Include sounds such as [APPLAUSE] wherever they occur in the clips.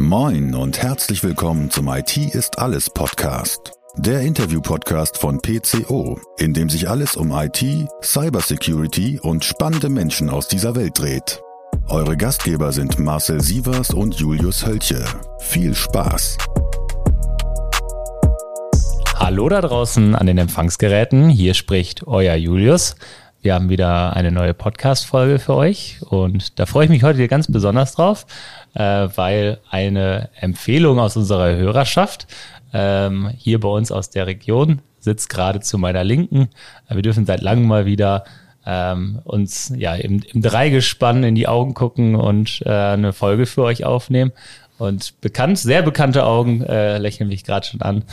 Moin und herzlich willkommen zum IT ist alles Podcast. Der Interview-Podcast von PCO, in dem sich alles um IT, Cybersecurity und spannende Menschen aus dieser Welt dreht. Eure Gastgeber sind Marcel Sievers und Julius Hölche. Viel Spaß! Hallo da draußen an den Empfangsgeräten. Hier spricht euer Julius. Wir haben wieder eine neue Podcast-Folge für euch und da freue ich mich heute ganz besonders drauf, äh, weil eine Empfehlung aus unserer Hörerschaft ähm, hier bei uns aus der Region sitzt gerade zu meiner Linken. Wir dürfen seit langem mal wieder ähm, uns ja im, im Dreigespann in die Augen gucken und äh, eine Folge für euch aufnehmen. Und bekannt, sehr bekannte Augen äh, lächeln mich gerade schon an.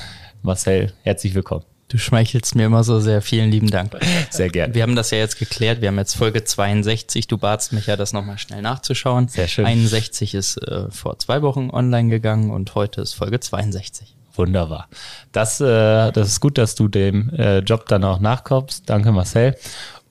Marcel, herzlich willkommen. Du schmeichelst mir immer so sehr. Vielen lieben Dank. Sehr gern. Wir haben das ja jetzt geklärt. Wir haben jetzt Folge 62. Du batst mich ja, das nochmal schnell nachzuschauen. Sehr schön. 61 ist äh, vor zwei Wochen online gegangen und heute ist Folge 62. Wunderbar. Das, äh, das ist gut, dass du dem äh, Job dann auch nachkommst. Danke, Marcel.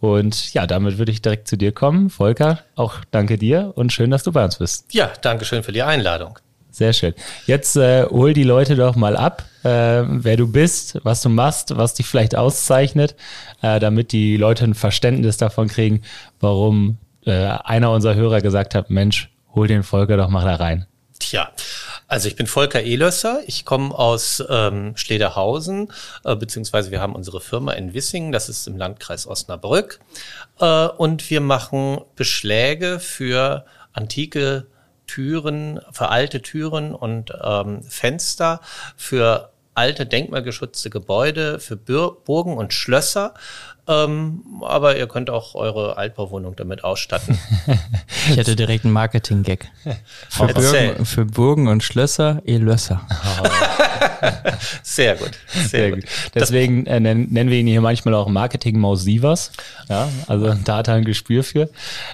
Und ja, damit würde ich direkt zu dir kommen. Volker, auch danke dir und schön, dass du bei uns bist. Ja, danke schön für die Einladung. Sehr schön. Jetzt äh, hol die Leute doch mal ab, äh, wer du bist, was du machst, was dich vielleicht auszeichnet, äh, damit die Leute ein Verständnis davon kriegen, warum äh, einer unserer Hörer gesagt hat, Mensch, hol den Volker doch mal da rein. Tja, also ich bin Volker Ehlösser, ich komme aus ähm, Schlederhausen, äh, beziehungsweise wir haben unsere Firma in Wissingen, das ist im Landkreis Osnabrück, äh, und wir machen Beschläge für antike Türen, für alte Türen und ähm, Fenster, für alte denkmalgeschützte Gebäude, für Burgen und Schlösser. Ähm, aber ihr könnt auch eure Altbauwohnung damit ausstatten. [LAUGHS] ich hätte direkt einen Marketing-Gag. Für, Burgen, für Burgen und Schlösser, Elösser. Oh. [LAUGHS] Sehr gut. Sehr, sehr gut. Deswegen äh, nennen, nennen wir ihn hier manchmal auch Marketing-Maus Sievers. Ja, also da hat er ein Gespür für.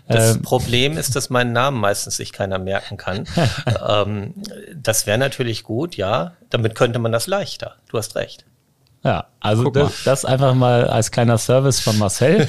Das ähm, Problem ist, dass meinen Namen meistens sich keiner merken kann. [LAUGHS] ähm, das wäre natürlich gut, ja. Damit könnte man das leichter. Du hast recht. Ja, also das, das, einfach mal als kleiner Service von Marcel.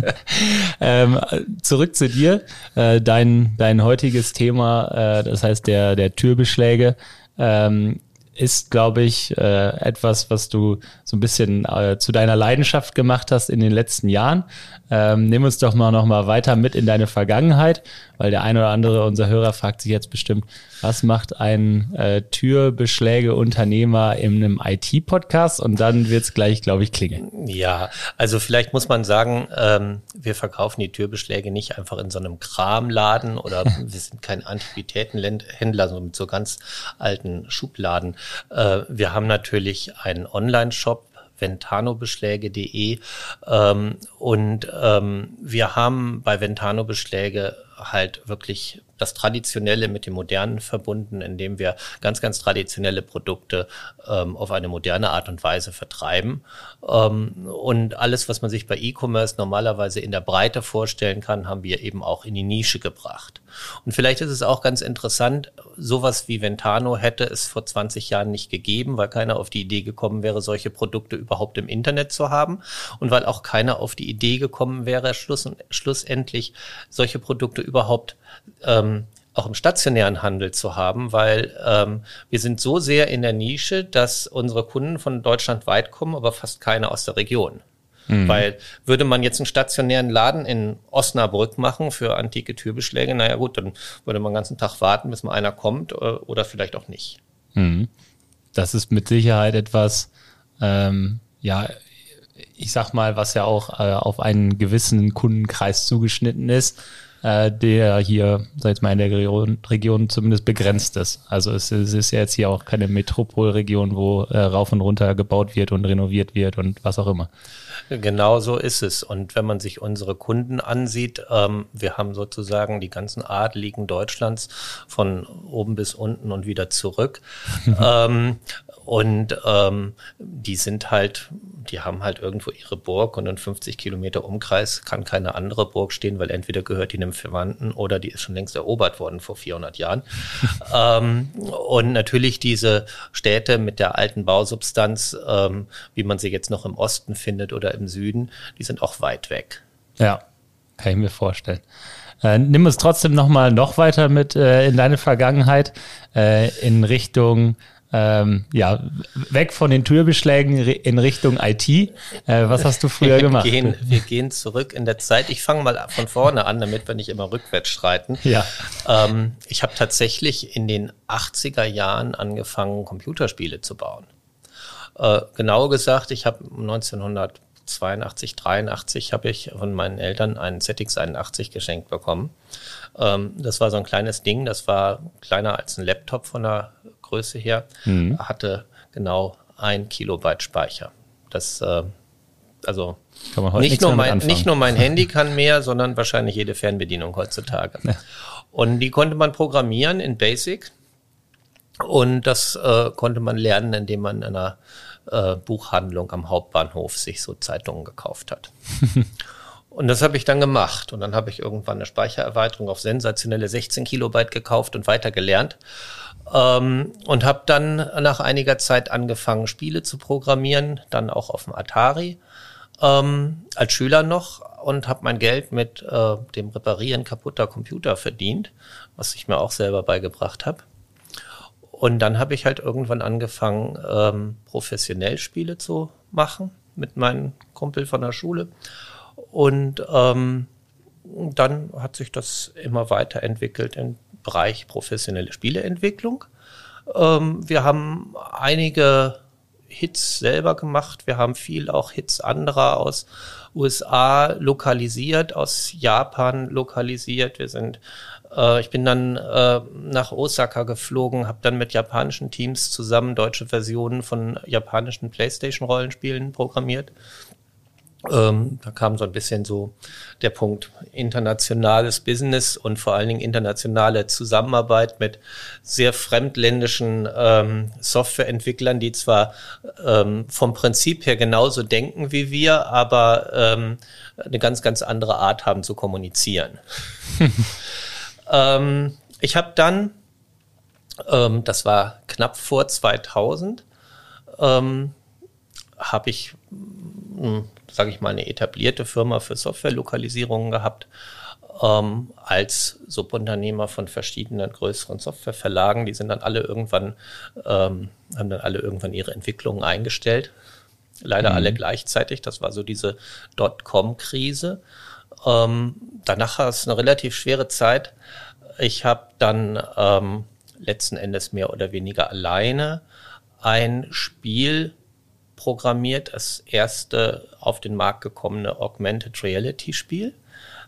[LAUGHS] ähm, zurück zu dir. Äh, dein, dein heutiges Thema, äh, das heißt der, der Türbeschläge. Ähm, ist, glaube ich, äh, etwas, was du so ein bisschen äh, zu deiner Leidenschaft gemacht hast in den letzten Jahren. Ähm, nimm uns doch mal noch mal weiter mit in deine Vergangenheit, weil der eine oder andere unser Hörer fragt sich jetzt bestimmt, was macht ein äh, Türbeschläge-Unternehmer in einem IT-Podcast? Und dann wird's gleich, glaube ich, klingeln. Ja, also vielleicht muss man sagen, ähm, wir verkaufen die Türbeschläge nicht einfach in so einem Kramladen oder [LAUGHS] wir sind kein Antiquitätenhändler, so mit so ganz alten Schubladen. Äh, wir haben natürlich einen Online-Shop, ventanobeschläge.de ähm, und ähm, wir haben bei Ventano Beschläge halt wirklich das Traditionelle mit dem Modernen verbunden, indem wir ganz, ganz traditionelle Produkte ähm, auf eine moderne Art und Weise vertreiben. Ähm, und alles, was man sich bei E-Commerce normalerweise in der Breite vorstellen kann, haben wir eben auch in die Nische gebracht. Und vielleicht ist es auch ganz interessant, sowas wie Ventano hätte es vor 20 Jahren nicht gegeben, weil keiner auf die Idee gekommen wäre, solche Produkte überhaupt im Internet zu haben und weil auch keiner auf die Idee gekommen wäre, schluss, schlussendlich solche Produkte überhaupt ähm, auch im stationären Handel zu haben, weil ähm, wir sind so sehr in der Nische, dass unsere Kunden von Deutschland weit kommen, aber fast keine aus der Region. Mhm. Weil würde man jetzt einen stationären Laden in Osnabrück machen für antike Türbeschläge, naja gut, dann würde man den ganzen Tag warten, bis mal einer kommt äh, oder vielleicht auch nicht. Mhm. Das ist mit Sicherheit etwas, ähm, ja, ich sag mal, was ja auch äh, auf einen gewissen Kundenkreis zugeschnitten ist äh, der hier, sag ich mal, in der Region, Region zumindest begrenzt ist. Also es, es, ist ja jetzt hier auch keine Metropolregion, wo äh, rauf und runter gebaut wird und renoviert wird und was auch immer. Genau so ist es. Und wenn man sich unsere Kunden ansieht, ähm, wir haben sozusagen die ganzen Adligen Deutschlands von oben bis unten und wieder zurück. [LAUGHS] ähm, und ähm, die sind halt, die haben halt irgendwo ihre Burg und in 50 Kilometer Umkreis kann keine andere Burg stehen, weil entweder gehört die einem Verwandten oder die ist schon längst erobert worden vor 400 Jahren. [LAUGHS] ähm, und natürlich diese Städte mit der alten Bausubstanz, ähm, wie man sie jetzt noch im Osten findet oder im Süden, die sind auch weit weg. Ja, kann ich mir vorstellen. Äh, nimm uns trotzdem nochmal noch weiter mit äh, in deine Vergangenheit, äh, in Richtung ähm, ja, weg von den Türbeschlägen in Richtung IT. Äh, was hast du früher gemacht? Wir gehen, wir gehen zurück in der Zeit. Ich fange mal von vorne an, damit wir nicht immer rückwärts streiten. Ja. Ähm, ich habe tatsächlich in den 80er Jahren angefangen, Computerspiele zu bauen. Äh, genau gesagt, ich habe 1982, 83 habe ich von meinen Eltern einen ZX81 geschenkt bekommen. Ähm, das war so ein kleines Ding, das war kleiner als ein Laptop von der Größe her, mhm. hatte genau ein Kilobyte Speicher. Das äh, also nicht nur, mein, nicht nur mein Handy kann mehr, sondern wahrscheinlich jede Fernbedienung heutzutage. Ja. Und die konnte man programmieren in Basic. Und das äh, konnte man lernen, indem man in einer äh, Buchhandlung am Hauptbahnhof sich so Zeitungen gekauft hat. [LAUGHS] Und das habe ich dann gemacht. Und dann habe ich irgendwann eine Speichererweiterung auf sensationelle 16 Kilobyte gekauft und weiter gelernt. Ähm, und habe dann nach einiger Zeit angefangen, Spiele zu programmieren, dann auch auf dem Atari, ähm, als Schüler noch und habe mein Geld mit äh, dem Reparieren kaputter Computer verdient, was ich mir auch selber beigebracht habe. Und dann habe ich halt irgendwann angefangen, ähm, professionell Spiele zu machen mit meinem Kumpel von der Schule. Und ähm, dann hat sich das immer weiterentwickelt im Bereich professionelle Spieleentwicklung. Ähm, wir haben einige Hits selber gemacht. Wir haben viel auch Hits anderer aus USA lokalisiert, aus Japan lokalisiert. Wir sind, äh, ich bin dann äh, nach Osaka geflogen, habe dann mit japanischen Teams zusammen deutsche Versionen von japanischen PlayStation-Rollenspielen programmiert. Ähm, da kam so ein bisschen so der Punkt internationales Business und vor allen Dingen internationale Zusammenarbeit mit sehr fremdländischen ähm, Softwareentwicklern, die zwar ähm, vom Prinzip her genauso denken wie wir, aber ähm, eine ganz, ganz andere Art haben zu kommunizieren. [LAUGHS] Ähm, ich habe dann, ähm, das war knapp vor 2000, habe ich hm, sage ich mal, eine etablierte Firma für Softwarelokalisierungen gehabt. Ähm, als Subunternehmer von verschiedenen größeren Softwareverlagen. Die sind dann alle irgendwann, ähm, haben dann alle irgendwann ihre Entwicklungen eingestellt. Leider mhm. alle gleichzeitig. Das war so diese Dotcom-Krise. Ähm, danach war es eine relativ schwere Zeit. Ich habe dann ähm, letzten Endes mehr oder weniger alleine ein Spiel programmiert, das erste auf den Markt gekommene Augmented Reality Spiel.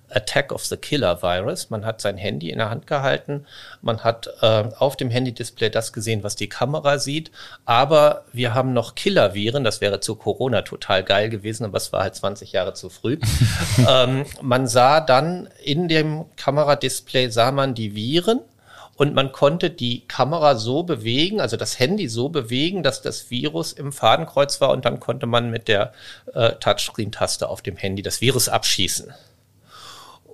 Attack of the Killer Virus. Man hat sein Handy in der Hand gehalten, man hat äh, auf dem Handy-Display das gesehen, was die Kamera sieht, aber wir haben noch Killer-Viren, das wäre zu Corona total geil gewesen, aber es war halt 20 Jahre zu früh. [LAUGHS] ähm, man sah dann in dem Kameradisplay, sah man die Viren und man konnte die Kamera so bewegen, also das Handy so bewegen, dass das Virus im Fadenkreuz war und dann konnte man mit der äh, Touchscreen-Taste auf dem Handy das Virus abschießen.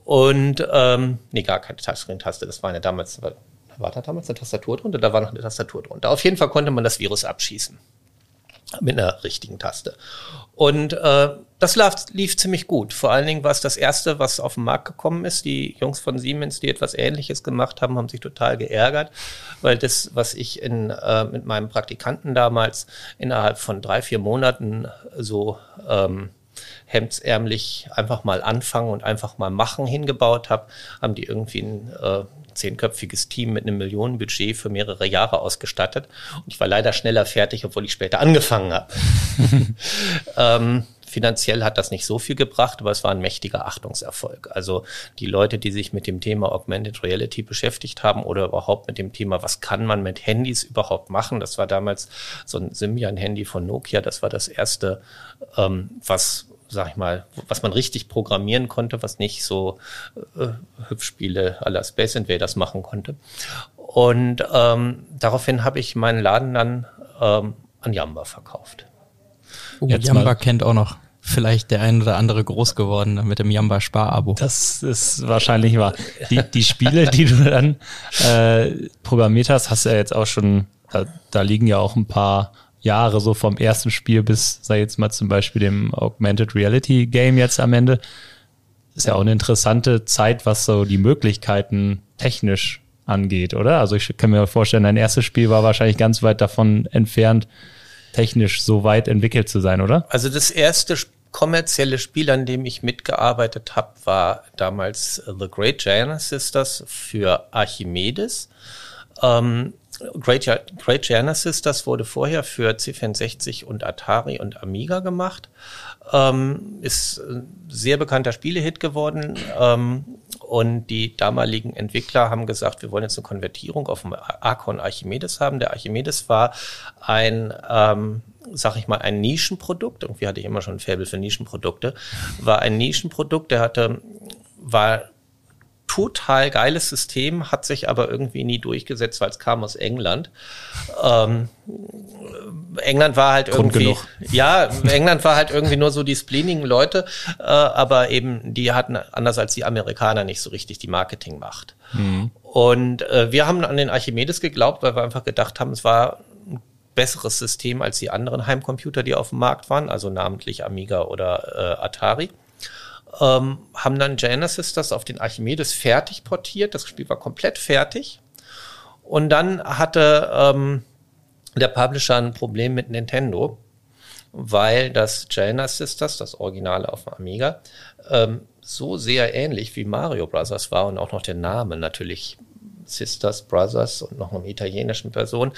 Und ähm, nee, gar keine Touchscreen-Taste, das war eine damals, war da damals eine Tastatur drunter? Da war noch eine Tastatur drunter. Auf jeden Fall konnte man das Virus abschießen mit einer richtigen Taste. Und äh, das lief, lief ziemlich gut. Vor allen Dingen war es das erste, was auf den Markt gekommen ist. Die Jungs von Siemens, die etwas Ähnliches gemacht haben, haben sich total geärgert, weil das, was ich in, äh, mit meinem Praktikanten damals innerhalb von drei, vier Monaten so ähm, hemdsärmlich einfach mal anfangen und einfach mal machen hingebaut habe, haben die irgendwie ein äh, zehnköpfiges Team mit einem Millionenbudget für mehrere Jahre ausgestattet. Und ich war leider schneller fertig, obwohl ich später angefangen habe. [LAUGHS] ähm, finanziell hat das nicht so viel gebracht, aber es war ein mächtiger Achtungserfolg. Also die Leute, die sich mit dem Thema Augmented Reality beschäftigt haben oder überhaupt mit dem Thema, was kann man mit Handys überhaupt machen, das war damals so ein Symbian-Handy von Nokia, das war das erste, ähm, was sag ich mal, was man richtig programmieren konnte, was nicht so äh, Hüpfspiele aller Space Invaders machen konnte. Und ähm, daraufhin habe ich meinen Laden dann ähm, an Jamba verkauft. Oh, Jamba kennt auch noch vielleicht der ein oder andere groß geworden mit dem Jamba Sparabo. Das ist wahrscheinlich wahr. Die, die Spiele, die du dann äh, programmiert hast, hast du ja jetzt auch schon, da, da liegen ja auch ein paar Jahre, so vom ersten Spiel bis, sei jetzt mal zum Beispiel dem Augmented Reality Game jetzt am Ende. ist ja auch eine interessante Zeit, was so die Möglichkeiten technisch angeht, oder? Also ich kann mir vorstellen, dein erstes Spiel war wahrscheinlich ganz weit davon entfernt, technisch so weit entwickelt zu sein, oder? Also das erste kommerzielle Spiel, an dem ich mitgearbeitet habe, war damals The Great Giant Sisters für Archimedes. Ähm, Great, Great Giana Sisters wurde vorher für C64 und Atari und Amiga gemacht. Ähm, ist ein sehr bekannter Spielehit geworden. Ähm, und die damaligen Entwickler haben gesagt, wir wollen jetzt eine Konvertierung auf dem Archon Archimedes haben. Der Archimedes war ein, ähm, sag ich mal, ein Nischenprodukt. Irgendwie hatte ich immer schon ein Faible für Nischenprodukte. War ein Nischenprodukt, der hatte, war total geiles System, hat sich aber irgendwie nie durchgesetzt, weil es kam aus England. Ähm, England war halt Grund irgendwie, genug. ja, England war halt irgendwie nur so die spleenigen Leute, äh, aber eben die hatten anders als die Amerikaner nicht so richtig die Marketingmacht. Mhm. Und äh, wir haben an den Archimedes geglaubt, weil wir einfach gedacht haben, es war ein besseres System als die anderen Heimcomputer, die auf dem Markt waren, also namentlich Amiga oder äh, Atari ähm, haben dann Genesis das auf den Archimedes fertig portiert. Das Spiel war komplett fertig. Und dann hatte ähm, der Publisher ein Problem mit Nintendo, weil das Genesis, das, das Originale auf dem Amiga, ähm, so sehr ähnlich wie Mario Bros. war und auch noch der Name natürlich Sisters, Brothers und noch einer italienischen Person,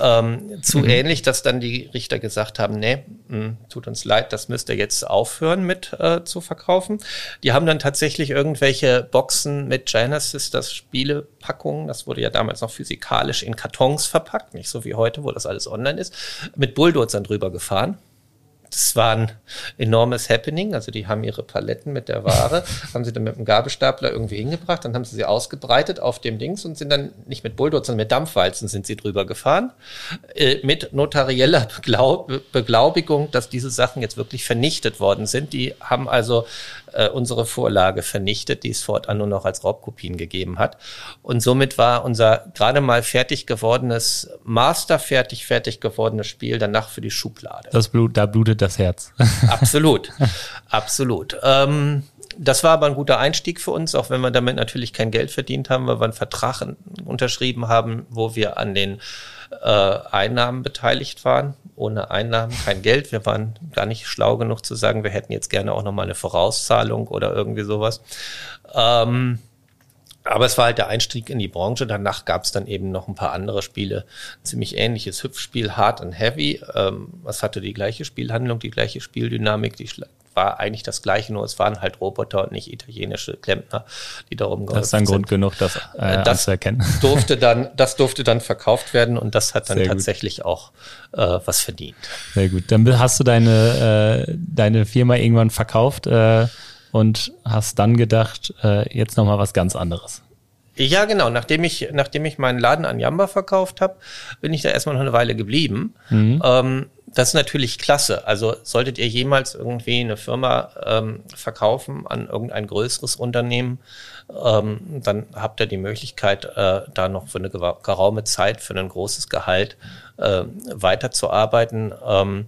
ähm, zu mhm. ähnlich, dass dann die Richter gesagt haben, nee, mh, hm, tut uns leid, das müsst ihr jetzt aufhören mit äh, zu verkaufen. Die haben dann tatsächlich irgendwelche Boxen mit China Sisters Spielepackungen, das wurde ja damals noch physikalisch in Kartons verpackt, nicht so wie heute, wo das alles online ist, mit Bulldozern drüber gefahren das war ein enormes Happening. Also die haben ihre Paletten mit der Ware, [LAUGHS] haben sie dann mit dem Gabelstapler irgendwie hingebracht, dann haben sie sie ausgebreitet auf dem Dings und sind dann nicht mit Bulldozer, sondern mit Dampfwalzen sind sie drüber gefahren. Äh, mit notarieller Beglaub Beglaubigung, dass diese Sachen jetzt wirklich vernichtet worden sind. Die haben also äh, unsere Vorlage vernichtet, die es fortan nur noch als Raubkopien gegeben hat. Und somit war unser gerade mal fertig gewordenes, masterfertig fertig gewordenes Spiel danach für die Schublade. Das Blut, da blutet das Herz. [LAUGHS] Absolut, absolut. Ähm, das war aber ein guter Einstieg für uns, auch wenn wir damit natürlich kein Geld verdient haben, weil wir einen Vertrag unterschrieben haben, wo wir an den äh, Einnahmen beteiligt waren. Ohne Einnahmen kein Geld. Wir waren gar nicht schlau genug zu sagen, wir hätten jetzt gerne auch nochmal eine Vorauszahlung oder irgendwie sowas. Ähm, aber es war halt der Einstieg in die Branche. Danach gab es dann eben noch ein paar andere Spiele. Ziemlich ähnliches Hüpfspiel, Hard and Heavy. Ähm, es hatte die gleiche Spielhandlung, die gleiche Spieldynamik, die war eigentlich das Gleiche, nur es waren halt Roboter und nicht italienische Klempner, die darum geholfen Das ist ein Grund genug, das, äh, das zu erkennen. [LAUGHS] Durfte dann, das durfte dann verkauft werden und das hat dann Sehr tatsächlich gut. auch äh, was verdient. Sehr gut. Dann hast du deine, äh, deine Firma irgendwann verkauft äh, und hast dann gedacht, äh, jetzt nochmal was ganz anderes. Ja, genau. Nachdem ich, nachdem ich meinen Laden an Jamba verkauft habe, bin ich da erstmal noch eine Weile geblieben. Mhm. Ähm, das ist natürlich klasse. Also solltet ihr jemals irgendwie eine Firma ähm, verkaufen an irgendein größeres Unternehmen, ähm, dann habt ihr die Möglichkeit, äh, da noch für eine geraume Zeit für ein großes Gehalt äh, weiterzuarbeiten. Ähm,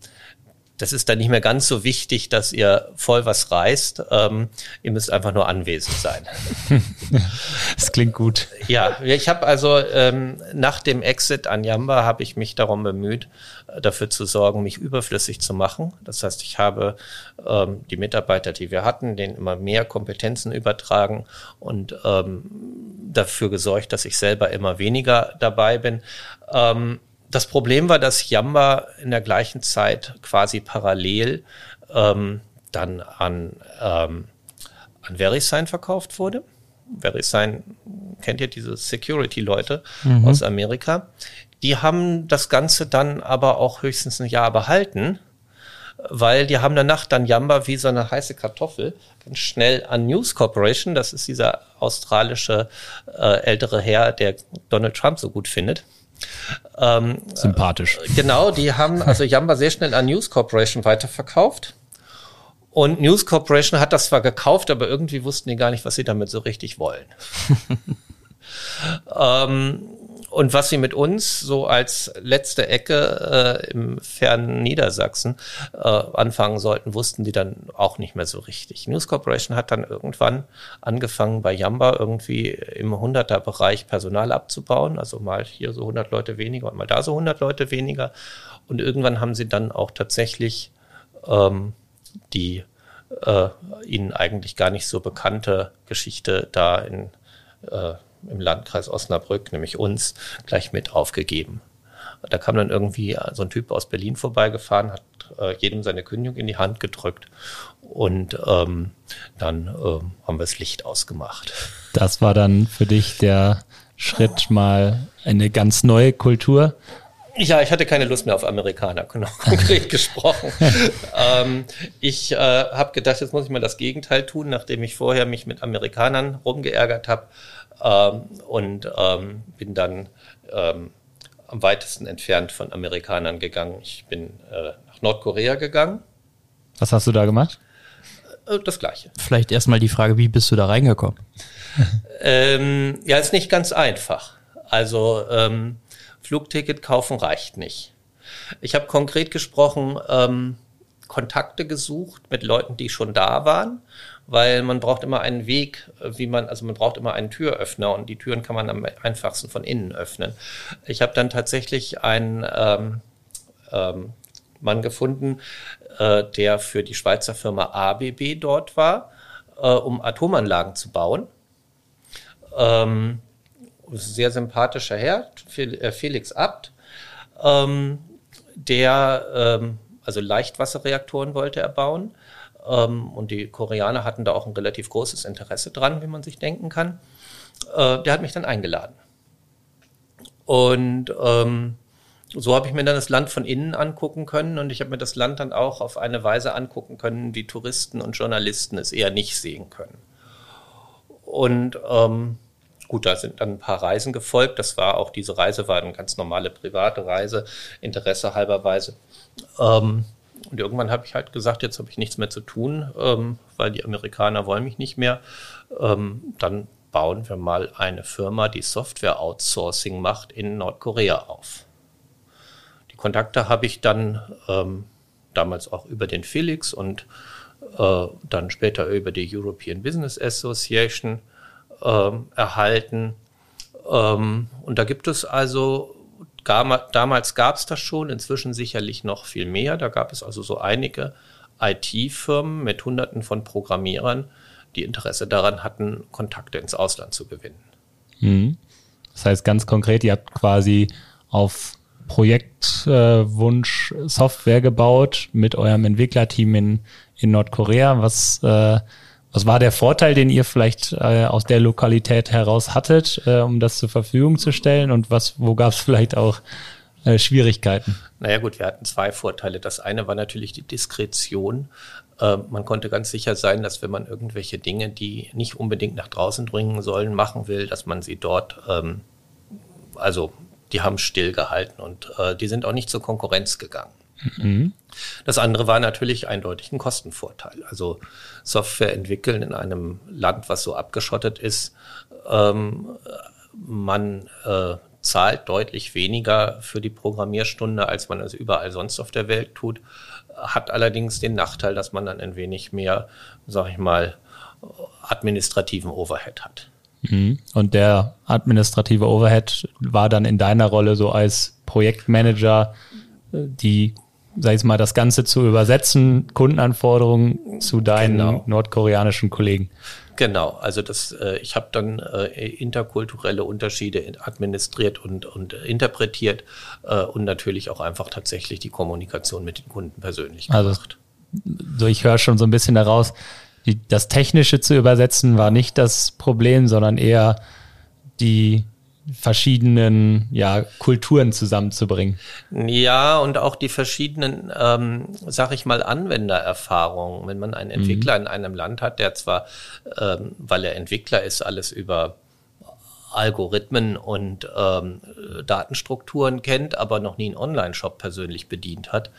das ist dann nicht mehr ganz so wichtig, dass ihr voll was reißt. Ähm, ihr müsst einfach nur anwesend sein. [LAUGHS] das klingt gut. Ja, ich habe also ähm, nach dem Exit an Yamba habe ich mich darum bemüht, äh, dafür zu sorgen, mich überflüssig zu machen. Das heißt, ich habe ähm, die Mitarbeiter, die wir hatten, denen immer mehr Kompetenzen übertragen und ähm, dafür gesorgt, dass ich selber immer weniger dabei bin. Ähm, das Problem war, dass Yamba in der gleichen Zeit quasi parallel ähm, dann an, ähm, an VeriSign verkauft wurde. VeriSign kennt ihr diese Security-Leute mhm. aus Amerika. Die haben das Ganze dann aber auch höchstens ein Jahr behalten, weil die haben danach dann Yamba wie so eine heiße Kartoffel ganz schnell an News Corporation, das ist dieser australische äh, ältere Herr, der Donald Trump so gut findet, ähm, Sympathisch. Äh, genau, die haben also Jamba sehr schnell an News Corporation weiterverkauft. Und News Corporation hat das zwar gekauft, aber irgendwie wussten die gar nicht, was sie damit so richtig wollen. [LAUGHS] ähm, und was sie mit uns so als letzte Ecke äh, im fernen Niedersachsen äh, anfangen sollten, wussten die dann auch nicht mehr so richtig. News Corporation hat dann irgendwann angefangen bei Yamba irgendwie im 100er Bereich Personal abzubauen, also mal hier so 100 Leute weniger und mal da so 100 Leute weniger. Und irgendwann haben sie dann auch tatsächlich ähm, die äh, ihnen eigentlich gar nicht so bekannte Geschichte da in äh, im Landkreis Osnabrück, nämlich uns, gleich mit aufgegeben. Da kam dann irgendwie so ein Typ aus Berlin vorbeigefahren, hat äh, jedem seine Kündigung in die Hand gedrückt und ähm, dann äh, haben wir das Licht ausgemacht. Das war dann für dich der Schritt mal eine ganz neue Kultur ja, ich hatte keine Lust mehr auf Amerikaner, [LAUGHS] genau, konkret [LAUGHS] gesprochen. ähm, ich äh, habe gedacht, jetzt muss ich mal das Gegenteil tun, nachdem ich vorher mich mit Amerikanern rumgeärgert habe und ähm, bin dann ähm, am weitesten entfernt von Amerikanern gegangen. Ich bin äh, nach Nordkorea gegangen. Was hast du da gemacht? Äh, das Gleiche. Vielleicht erstmal die Frage, wie bist du da reingekommen? [LAUGHS] ähm, ja, ist nicht ganz einfach. Also ähm, Flugticket kaufen reicht nicht. Ich habe konkret gesprochen, ähm, Kontakte gesucht mit Leuten, die schon da waren, weil man braucht immer einen Weg, wie man, also man braucht immer einen Türöffner und die Türen kann man am einfachsten von innen öffnen. Ich habe dann tatsächlich einen ähm, ähm, Mann gefunden, äh, der für die Schweizer Firma ABB dort war, äh, um Atomanlagen zu bauen. Ähm, sehr sympathischer Herr, äh, Felix Abt, ähm, der ähm, also Leichtwasserreaktoren wollte er bauen. Ähm, und die Koreaner hatten da auch ein relativ großes Interesse dran, wie man sich denken kann. Äh, der hat mich dann eingeladen. Und ähm, so habe ich mir dann das Land von innen angucken können und ich habe mir das Land dann auch auf eine Weise angucken können, wie Touristen und Journalisten es eher nicht sehen können. Und ähm, Gut, da sind dann ein paar Reisen gefolgt. Das war auch, diese Reise war eine ganz normale private Reise, Interesse halberweise. Ähm, und irgendwann habe ich halt gesagt, jetzt habe ich nichts mehr zu tun, ähm, weil die Amerikaner wollen mich nicht mehr. Ähm, dann bauen wir mal eine Firma, die Software-Outsourcing macht in Nordkorea auf. Die Kontakte habe ich dann ähm, damals auch über den Felix und äh, dann später über die European Business Association ähm, erhalten. Ähm, und da gibt es also, damals gab es das schon, inzwischen sicherlich noch viel mehr. Da gab es also so einige IT-Firmen mit Hunderten von Programmierern, die Interesse daran hatten, Kontakte ins Ausland zu gewinnen. Mhm. Das heißt ganz konkret, ihr habt quasi auf Projektwunsch äh, Software gebaut mit eurem Entwicklerteam in, in Nordkorea. Was äh, was war der Vorteil, den ihr vielleicht äh, aus der Lokalität heraus hattet, äh, um das zur Verfügung zu stellen? Und was, wo gab es [LAUGHS] vielleicht auch äh, Schwierigkeiten? Naja gut, wir hatten zwei Vorteile. Das eine war natürlich die Diskretion. Äh, man konnte ganz sicher sein, dass wenn man irgendwelche Dinge, die nicht unbedingt nach draußen dringen sollen, machen will, dass man sie dort, ähm, also die haben stillgehalten und äh, die sind auch nicht zur Konkurrenz gegangen. Mhm. Das andere war natürlich eindeutig ein Kostenvorteil. Also Software entwickeln in einem Land, was so abgeschottet ist, ähm, man äh, zahlt deutlich weniger für die Programmierstunde, als man es überall sonst auf der Welt tut, hat allerdings den Nachteil, dass man dann ein wenig mehr, sag ich mal, administrativen Overhead hat. Mhm. Und der administrative Overhead war dann in deiner Rolle so als Projektmanager äh, die sag ich mal, das Ganze zu übersetzen, Kundenanforderungen zu deinen genau. nordkoreanischen Kollegen. Genau, also das, äh, ich habe dann äh, interkulturelle Unterschiede administriert und, und interpretiert äh, und natürlich auch einfach tatsächlich die Kommunikation mit den Kunden persönlich also, gemacht. Also, so ich höre schon so ein bisschen daraus, die, das Technische zu übersetzen war nicht das Problem, sondern eher die verschiedenen ja, Kulturen zusammenzubringen. Ja, und auch die verschiedenen, ähm, sag ich mal, Anwendererfahrungen. Wenn man einen Entwickler mhm. in einem Land hat, der zwar, ähm, weil er Entwickler ist, alles über Algorithmen und ähm, Datenstrukturen kennt, aber noch nie einen Online-Shop persönlich bedient hat,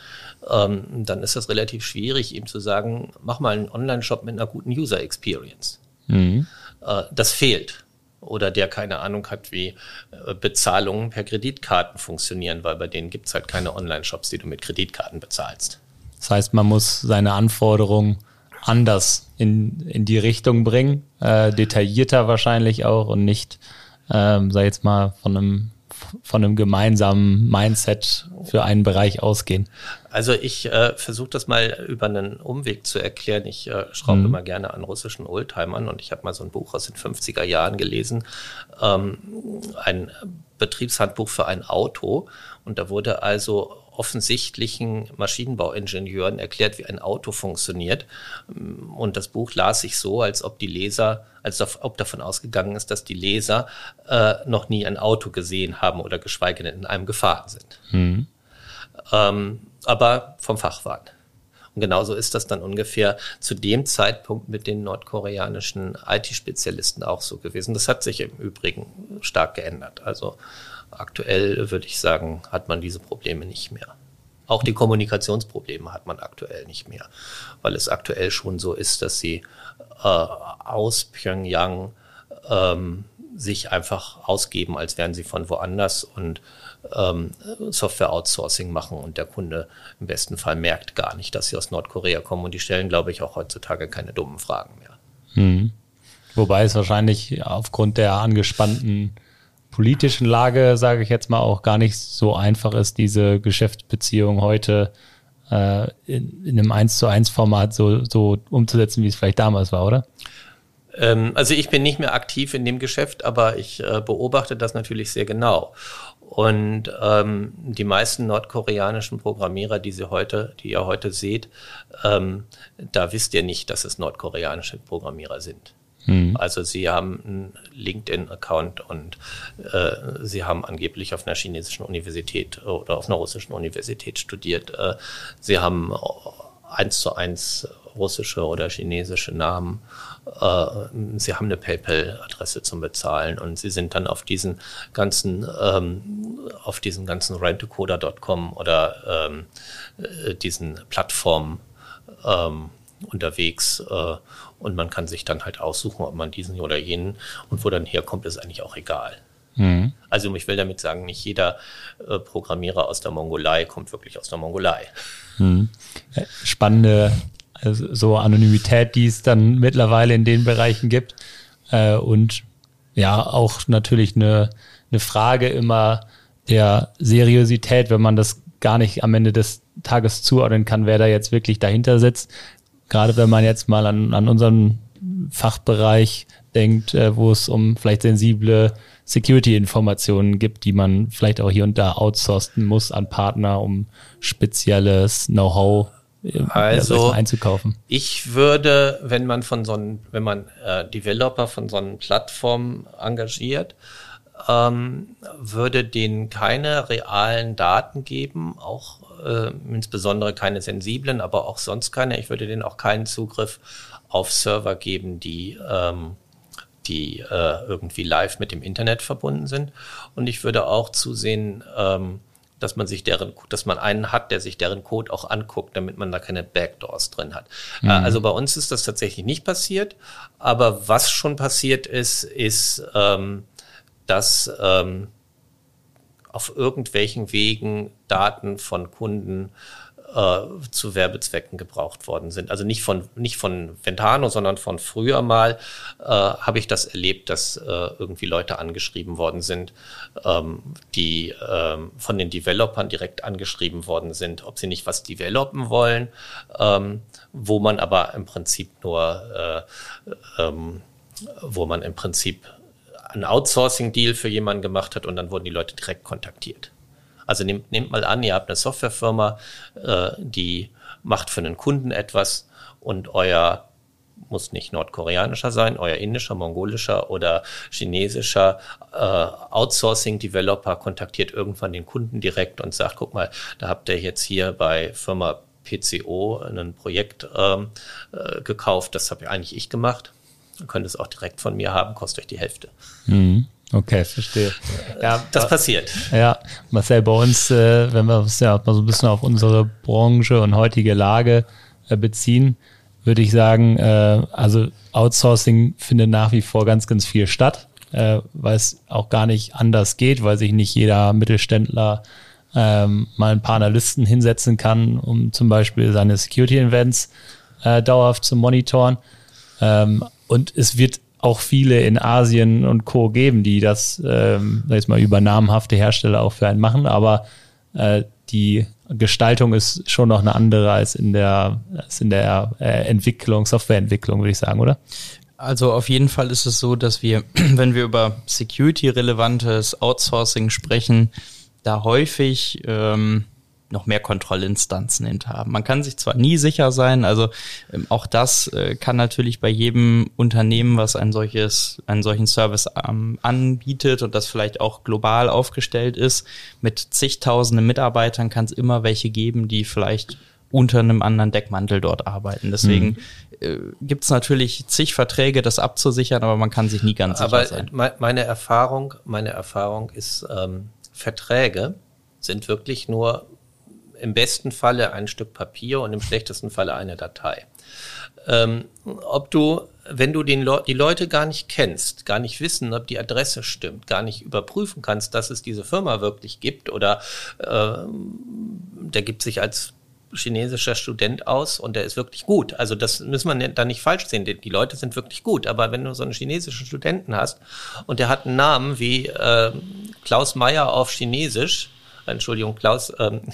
ähm, dann ist das relativ schwierig, ihm zu sagen, mach mal einen Online-Shop mit einer guten User-Experience. Mhm. Äh, das fehlt. Oder der keine Ahnung hat, wie äh, Bezahlungen per Kreditkarten funktionieren, weil bei denen gibt es halt keine Online-Shops, die du mit Kreditkarten bezahlst. Das heißt, man muss seine Anforderungen anders in, in die Richtung bringen, äh, detaillierter wahrscheinlich auch und nicht, ähm, sag jetzt mal, von einem von einem gemeinsamen Mindset für einen Bereich ausgehen? Also ich äh, versuche das mal über einen Umweg zu erklären. Ich äh, schraube mhm. immer gerne an russischen Oldtimern und ich habe mal so ein Buch aus den 50er Jahren gelesen, ähm, ein Betriebshandbuch für ein Auto. Und da wurde also offensichtlichen Maschinenbauingenieuren erklärt, wie ein Auto funktioniert. Und das Buch las sich so, als ob die Leser, als ob davon ausgegangen ist, dass die Leser äh, noch nie ein Auto gesehen haben oder geschweige denn in einem gefahren sind. Mhm. Ähm, aber vom Fach waren. Und genauso ist das dann ungefähr zu dem Zeitpunkt mit den nordkoreanischen IT-Spezialisten auch so gewesen. Das hat sich im Übrigen stark geändert. Also Aktuell würde ich sagen, hat man diese Probleme nicht mehr. Auch die Kommunikationsprobleme hat man aktuell nicht mehr, weil es aktuell schon so ist, dass sie äh, aus Pyongyang ähm, sich einfach ausgeben, als wären sie von woanders und ähm, Software-Outsourcing machen und der Kunde im besten Fall merkt gar nicht, dass sie aus Nordkorea kommen und die stellen, glaube ich, auch heutzutage keine dummen Fragen mehr. Hm. Wobei es wahrscheinlich aufgrund der angespannten politischen Lage, sage ich jetzt mal, auch gar nicht so einfach ist, diese Geschäftsbeziehung heute äh, in, in, einem 1 zu 1 Format so, so umzusetzen, wie es vielleicht damals war, oder? Ähm, also ich bin nicht mehr aktiv in dem Geschäft, aber ich äh, beobachte das natürlich sehr genau. Und ähm, die meisten nordkoreanischen Programmierer, die sie heute, die ihr heute seht, ähm, da wisst ihr nicht, dass es nordkoreanische Programmierer sind. Mhm. Also sie haben einen LinkedIn-Account und äh, sie haben angeblich auf einer chinesischen Universität oder auf einer russischen Universität studiert. Äh, sie haben eins zu eins russische oder chinesische Namen. Äh, sie haben eine PayPal-Adresse zum Bezahlen und sie sind dann auf diesen ganzen, ähm, auf diesen ganzen rentecoder.com oder ähm, äh, diesen Plattformen ähm, unterwegs äh, und man kann sich dann halt aussuchen, ob man diesen oder jenen und wo dann herkommt, ist eigentlich auch egal. Mhm. Also ich will damit sagen, nicht jeder äh, Programmierer aus der Mongolei kommt wirklich aus der Mongolei. Mhm. Äh, spannende also so Anonymität, die es dann mittlerweile in den Bereichen gibt äh, und ja auch natürlich eine, eine Frage immer der Seriosität, wenn man das gar nicht am Ende des Tages zuordnen kann, wer da jetzt wirklich dahinter sitzt gerade wenn man jetzt mal an, an unseren Fachbereich denkt, äh, wo es um vielleicht sensible Security-Informationen gibt, die man vielleicht auch hier und da outsourcen muss an Partner, um spezielles Know-how äh, also, einzukaufen. Ich würde, wenn man von so einem, wenn man äh, Developer von so einer Plattform engagiert, ähm, würde denen keine realen Daten geben, auch äh, insbesondere keine sensiblen, aber auch sonst keine. Ich würde denen auch keinen Zugriff auf Server geben, die ähm, die äh, irgendwie live mit dem Internet verbunden sind. Und ich würde auch zusehen, ähm, dass man sich deren, dass man einen hat, der sich deren Code auch anguckt, damit man da keine Backdoors drin hat. Mhm. Äh, also bei uns ist das tatsächlich nicht passiert, aber was schon passiert ist, ist, ähm, dass ähm, auf irgendwelchen Wegen Daten von Kunden äh, zu Werbezwecken gebraucht worden sind. Also nicht von, nicht von Ventano, sondern von früher mal äh, habe ich das erlebt, dass äh, irgendwie Leute angeschrieben worden sind, ähm, die ähm, von den Developern direkt angeschrieben worden sind, ob sie nicht was developen wollen, ähm, wo man aber im Prinzip nur, äh, ähm, wo man im Prinzip ein Outsourcing-Deal für jemanden gemacht hat und dann wurden die Leute direkt kontaktiert. Also nehmt, nehmt mal an, ihr habt eine Softwarefirma, äh, die macht für einen Kunden etwas und euer muss nicht nordkoreanischer sein, euer indischer, mongolischer oder chinesischer äh, Outsourcing-Developer kontaktiert irgendwann den Kunden direkt und sagt, guck mal, da habt ihr jetzt hier bei Firma PCO ein Projekt ähm, äh, gekauft, das habe eigentlich ich gemacht. Ihr könnt es auch direkt von mir haben, kostet euch die Hälfte. Mhm. Okay, verstehe. Ja, das passiert. Ja, Marcel, bei uns, äh, wenn wir uns ja mal so ein bisschen auf unsere Branche und heutige Lage äh, beziehen, würde ich sagen, äh, also Outsourcing findet nach wie vor ganz, ganz viel statt. äh, weil es auch gar nicht anders geht, weil sich nicht jeder Mittelständler ähm, mal ein paar Analysten hinsetzen kann, um zum Beispiel seine Security-Events äh, dauerhaft zu monitoren. Ähm, und es wird auch viele in Asien und Co. geben, die das ähm, jetzt mal über namhafte Hersteller auch für einen machen, aber äh, die Gestaltung ist schon noch eine andere als in der, als in der äh, Entwicklung, Softwareentwicklung, würde ich sagen, oder? Also auf jeden Fall ist es so, dass wir, [CLEARS THROAT] wenn wir über security-relevantes Outsourcing sprechen, da häufig ähm, noch mehr Kontrollinstanzen hinter haben. Man kann sich zwar nie sicher sein, also ähm, auch das äh, kann natürlich bei jedem Unternehmen, was ein solches, einen solchen Service ähm, anbietet und das vielleicht auch global aufgestellt ist, mit zigtausenden Mitarbeitern kann es immer welche geben, die vielleicht unter einem anderen Deckmantel dort arbeiten. Deswegen mhm. äh, gibt es natürlich zig Verträge, das abzusichern, aber man kann sich nie ganz aber sicher sein. Aber meine Erfahrung, meine Erfahrung ist, ähm, Verträge sind wirklich nur im besten Falle ein Stück Papier und im schlechtesten Falle eine Datei. Ähm, ob du, wenn du den Le die Leute gar nicht kennst, gar nicht wissen, ob die Adresse stimmt, gar nicht überprüfen kannst, dass es diese Firma wirklich gibt oder äh, der gibt sich als chinesischer Student aus und der ist wirklich gut. Also das muss man da nicht falsch sehen. Die Leute sind wirklich gut. Aber wenn du so einen chinesischen Studenten hast und der hat einen Namen wie äh, Klaus Meyer auf Chinesisch, Entschuldigung, Klaus, ähm, [LAUGHS]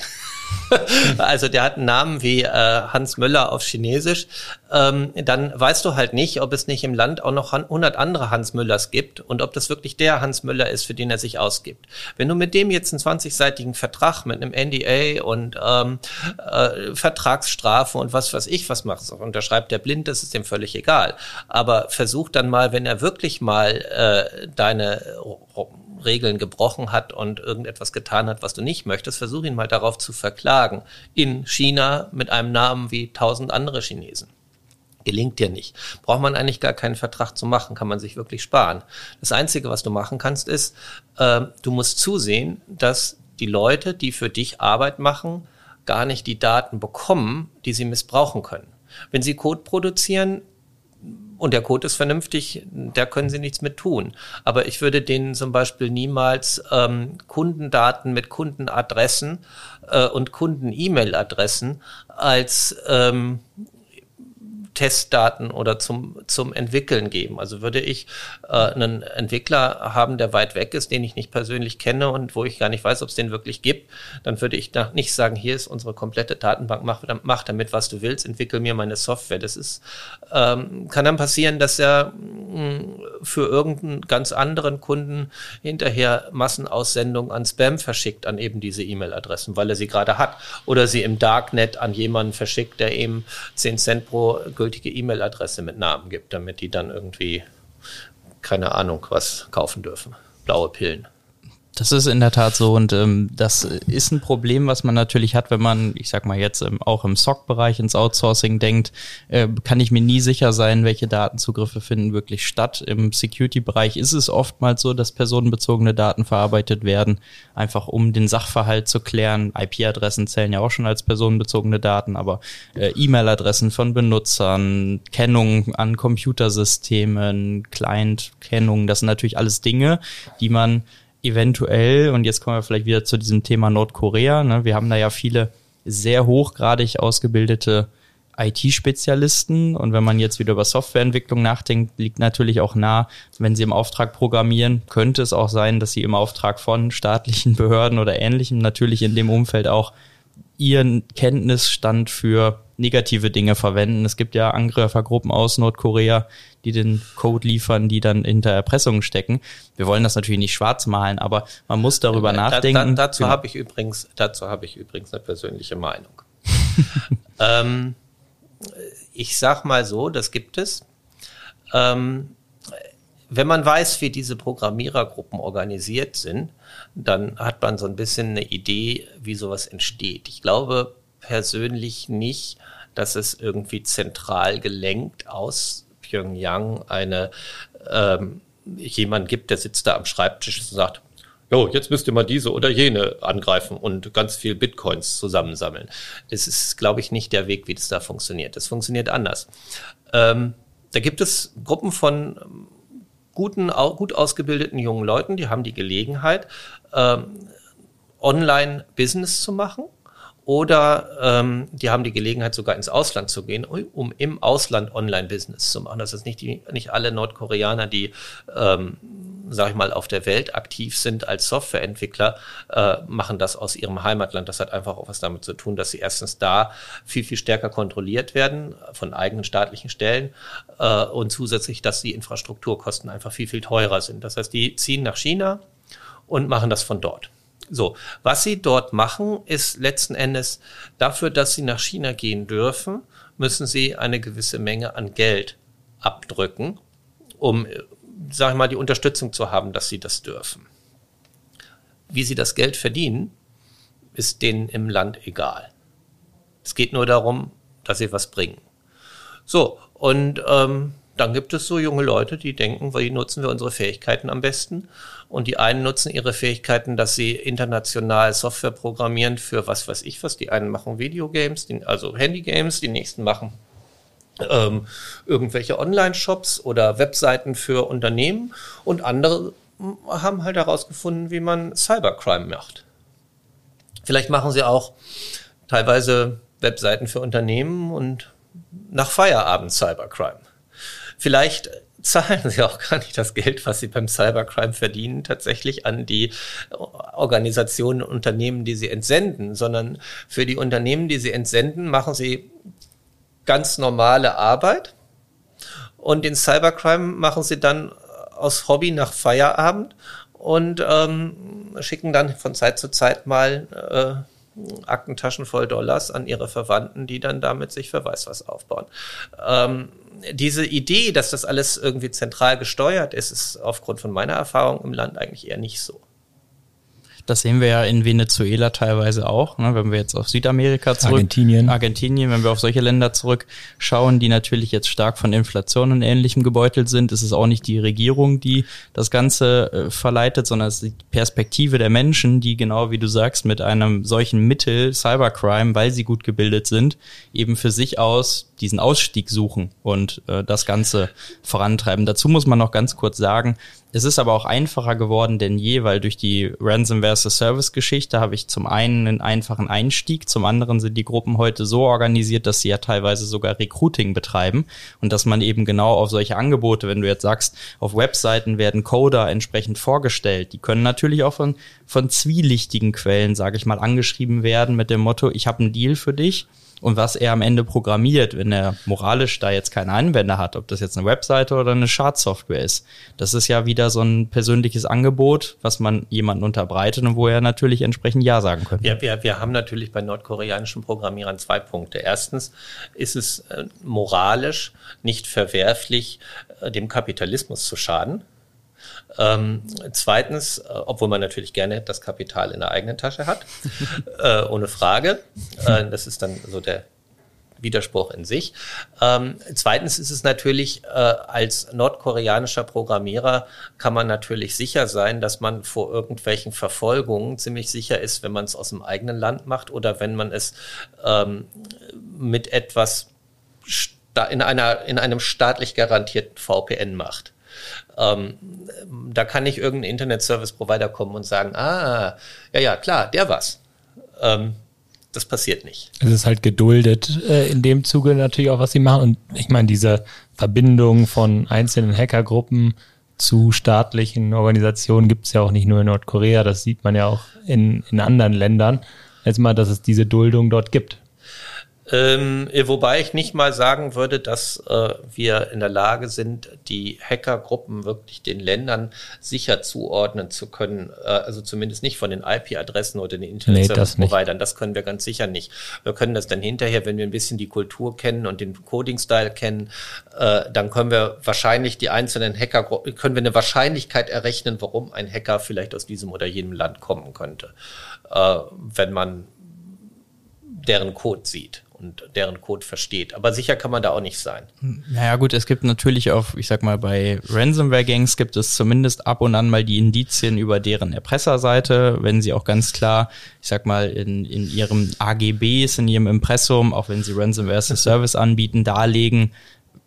[LAUGHS] also der hat einen Namen wie äh, Hans Möller auf Chinesisch, ähm, dann weißt du halt nicht, ob es nicht im Land auch noch 100 andere Hans Müllers gibt und ob das wirklich der Hans Müller ist, für den er sich ausgibt. Wenn du mit dem jetzt einen 20-seitigen Vertrag mit einem NDA und ähm, äh, Vertragsstrafe und was weiß ich was machst, unterschreibt der blind, das ist dem völlig egal. Aber versuch dann mal, wenn er wirklich mal äh, deine Regeln gebrochen hat und irgendetwas getan hat, was du nicht möchtest, versuch ihn mal darauf zu verklagen. In China mit einem Namen wie tausend andere Chinesen. Gelingt dir nicht. Braucht man eigentlich gar keinen Vertrag zu machen, kann man sich wirklich sparen. Das Einzige, was du machen kannst, ist, äh, du musst zusehen, dass die Leute, die für dich Arbeit machen, gar nicht die Daten bekommen, die sie missbrauchen können. Wenn sie Code produzieren, und der Code ist vernünftig, da können sie nichts mit tun. Aber ich würde denen zum Beispiel niemals ähm, Kundendaten mit Kundenadressen äh, und Kunden-E-Mail-Adressen als ähm, Testdaten oder zum, zum Entwickeln geben. Also würde ich äh, einen Entwickler haben, der weit weg ist, den ich nicht persönlich kenne und wo ich gar nicht weiß, ob es den wirklich gibt, dann würde ich da nicht sagen, hier ist unsere komplette Datenbank, mach, mach damit, was du willst, entwickel mir meine Software. Das ist, ähm, kann dann passieren, dass er mh, hm, für irgendeinen ganz anderen Kunden hinterher Massenaussendungen an Spam verschickt, an eben diese E-Mail-Adressen, weil er sie gerade hat. Oder sie im Darknet an jemanden verschickt, der ihm 10 Cent pro gültige E-Mail-Adresse mit Namen gibt, damit die dann irgendwie, keine Ahnung, was kaufen dürfen. Blaue Pillen. Das ist in der Tat so und ähm, das ist ein Problem, was man natürlich hat, wenn man, ich sag mal jetzt ähm, auch im SOC-Bereich ins Outsourcing denkt, äh, kann ich mir nie sicher sein, welche Datenzugriffe finden wirklich statt. Im Security-Bereich ist es oftmals so, dass personenbezogene Daten verarbeitet werden, einfach um den Sachverhalt zu klären. IP-Adressen zählen ja auch schon als personenbezogene Daten, aber äh, E-Mail-Adressen von Benutzern, Kennung an Computersystemen, Client-Kennung, das sind natürlich alles Dinge, die man eventuell, und jetzt kommen wir vielleicht wieder zu diesem Thema Nordkorea, ne, wir haben da ja viele sehr hochgradig ausgebildete IT-Spezialisten und wenn man jetzt wieder über Softwareentwicklung nachdenkt, liegt natürlich auch nah, wenn sie im Auftrag programmieren, könnte es auch sein, dass sie im Auftrag von staatlichen [LAUGHS] Behörden oder ähnlichem natürlich in dem Umfeld auch ihren Kenntnisstand für negative Dinge verwenden. Es gibt ja Angreifergruppen aus Nordkorea, die den Code liefern, die dann hinter Erpressungen stecken. Wir wollen das natürlich nicht schwarz malen, aber man muss darüber da, nachdenken. Da, dazu genau. habe ich übrigens, dazu habe ich übrigens eine persönliche Meinung. [LAUGHS] ähm, ich sag mal so, das gibt es. Ähm, wenn man weiß, wie diese Programmierergruppen organisiert sind, dann hat man so ein bisschen eine Idee, wie sowas entsteht. Ich glaube persönlich nicht, dass es irgendwie zentral gelenkt aus Pyongyang eine ähm, jemand gibt, der sitzt da am Schreibtisch und sagt, jo, jetzt müsst ihr mal diese oder jene angreifen und ganz viel Bitcoins zusammensammeln. Es ist, glaube ich, nicht der Weg, wie das da funktioniert. Das funktioniert anders. Ähm, da gibt es Gruppen von guten, gut ausgebildeten jungen Leuten, die haben die Gelegenheit, ähm, Online-Business zu machen oder ähm, die haben die Gelegenheit, sogar ins Ausland zu gehen, um im Ausland Online-Business zu machen. Das ist nicht, die, nicht alle Nordkoreaner, die, ähm, sag ich mal, auf der Welt aktiv sind als Softwareentwickler, äh, machen das aus ihrem Heimatland. Das hat einfach auch was damit zu tun, dass sie erstens da viel, viel stärker kontrolliert werden von eigenen staatlichen Stellen äh, und zusätzlich, dass die Infrastrukturkosten einfach viel, viel teurer sind. Das heißt, die ziehen nach China und machen das von dort. So, was sie dort machen, ist letzten Endes dafür, dass sie nach China gehen dürfen, müssen sie eine gewisse Menge an Geld abdrücken, um, sag ich mal, die Unterstützung zu haben, dass sie das dürfen. Wie sie das Geld verdienen, ist denen im Land egal. Es geht nur darum, dass sie was bringen. So, und ähm, dann gibt es so junge Leute, die denken, wie nutzen wir unsere Fähigkeiten am besten? Und die einen nutzen ihre Fähigkeiten, dass sie international Software programmieren für was weiß ich was. Die einen machen Videogames, also Handygames, die nächsten machen ähm, irgendwelche Online-Shops oder Webseiten für Unternehmen und andere haben halt herausgefunden, wie man Cybercrime macht. Vielleicht machen sie auch teilweise Webseiten für Unternehmen und nach Feierabend Cybercrime. Vielleicht zahlen sie auch gar nicht das Geld, was sie beim Cybercrime verdienen, tatsächlich an die Organisationen und Unternehmen, die sie entsenden, sondern für die Unternehmen, die sie entsenden, machen sie ganz normale Arbeit. Und den Cybercrime machen sie dann aus Hobby nach Feierabend und ähm, schicken dann von Zeit zu Zeit mal äh, Aktentaschen voll Dollars an ihre Verwandten, die dann damit sich für weiß was aufbauen. Ähm, diese Idee, dass das alles irgendwie zentral gesteuert ist, ist aufgrund von meiner Erfahrung im Land eigentlich eher nicht so. Das sehen wir ja in Venezuela teilweise auch, ne, wenn wir jetzt auf Südamerika zurück, Argentinien. Argentinien, wenn wir auf solche Länder zurückschauen, die natürlich jetzt stark von Inflation und Ähnlichem gebeutelt sind, ist es auch nicht die Regierung, die das Ganze äh, verleitet, sondern es ist die Perspektive der Menschen, die genau wie du sagst, mit einem solchen Mittel, Cybercrime, weil sie gut gebildet sind, eben für sich aus diesen Ausstieg suchen und äh, das Ganze vorantreiben. Dazu muss man noch ganz kurz sagen, es ist aber auch einfacher geworden denn je, weil durch die Ransomware Service Geschichte habe ich zum einen einen einfachen Einstieg, zum anderen sind die Gruppen heute so organisiert, dass sie ja teilweise sogar Recruiting betreiben und dass man eben genau auf solche Angebote, wenn du jetzt sagst, auf Webseiten werden Coder entsprechend vorgestellt, die können natürlich auch von, von zwielichtigen Quellen, sage ich mal, angeschrieben werden mit dem Motto, ich habe einen Deal für dich und was er am Ende programmiert, wenn er moralisch da jetzt keine Anwender hat, ob das jetzt eine Webseite oder eine Schadsoftware ist. Das ist ja wieder so ein persönliches Angebot, was man jemanden unterbreitet und wo er natürlich entsprechend Ja sagen könnte. Ja, wir, wir haben natürlich bei nordkoreanischen Programmierern zwei Punkte. Erstens ist es äh, moralisch nicht verwerflich, äh, dem Kapitalismus zu schaden. Ähm, zweitens, äh, obwohl man natürlich gerne das Kapital in der eigenen Tasche hat, [LAUGHS] äh, ohne Frage. Äh, das ist dann so der Widerspruch in sich. Ähm, zweitens ist es natürlich, äh, als nordkoreanischer Programmierer kann man natürlich sicher sein, dass man vor irgendwelchen Verfolgungen ziemlich sicher ist, wenn man es aus dem eigenen Land macht oder wenn man es ähm, mit etwas in einer, in einem staatlich garantierten VPN macht. Ähm, da kann nicht irgendein Internet-Service-Provider kommen und sagen, ah, ja, ja, klar, der was. Ähm, das passiert nicht. Es ist halt geduldet äh, in dem Zuge natürlich auch, was sie machen. Und ich meine, diese Verbindung von einzelnen Hackergruppen zu staatlichen Organisationen gibt es ja auch nicht nur in Nordkorea, das sieht man ja auch in, in anderen Ländern. Jetzt mal, dass es diese Duldung dort gibt. Ähm, wobei ich nicht mal sagen würde, dass äh, wir in der Lage sind, die Hackergruppen wirklich den Ländern sicher zuordnen zu können. Äh, also zumindest nicht von den IP-Adressen oder den Internet-Service-Providern. Nee, das, das können wir ganz sicher nicht. Wir können das dann hinterher, wenn wir ein bisschen die Kultur kennen und den Coding-Style kennen, äh, dann können wir wahrscheinlich die einzelnen Hacker, können wir eine Wahrscheinlichkeit errechnen, warum ein Hacker vielleicht aus diesem oder jenem Land kommen könnte, äh, wenn man deren Code sieht und deren Code versteht. Aber sicher kann man da auch nicht sein. Naja gut, es gibt natürlich auch, ich sag mal, bei Ransomware-Gangs gibt es zumindest ab und an mal die Indizien über deren Erpresserseite, wenn sie auch ganz klar, ich sag mal, in, in ihrem AGBs, in ihrem Impressum, auch wenn sie Ransomware as a Service anbieten, darlegen,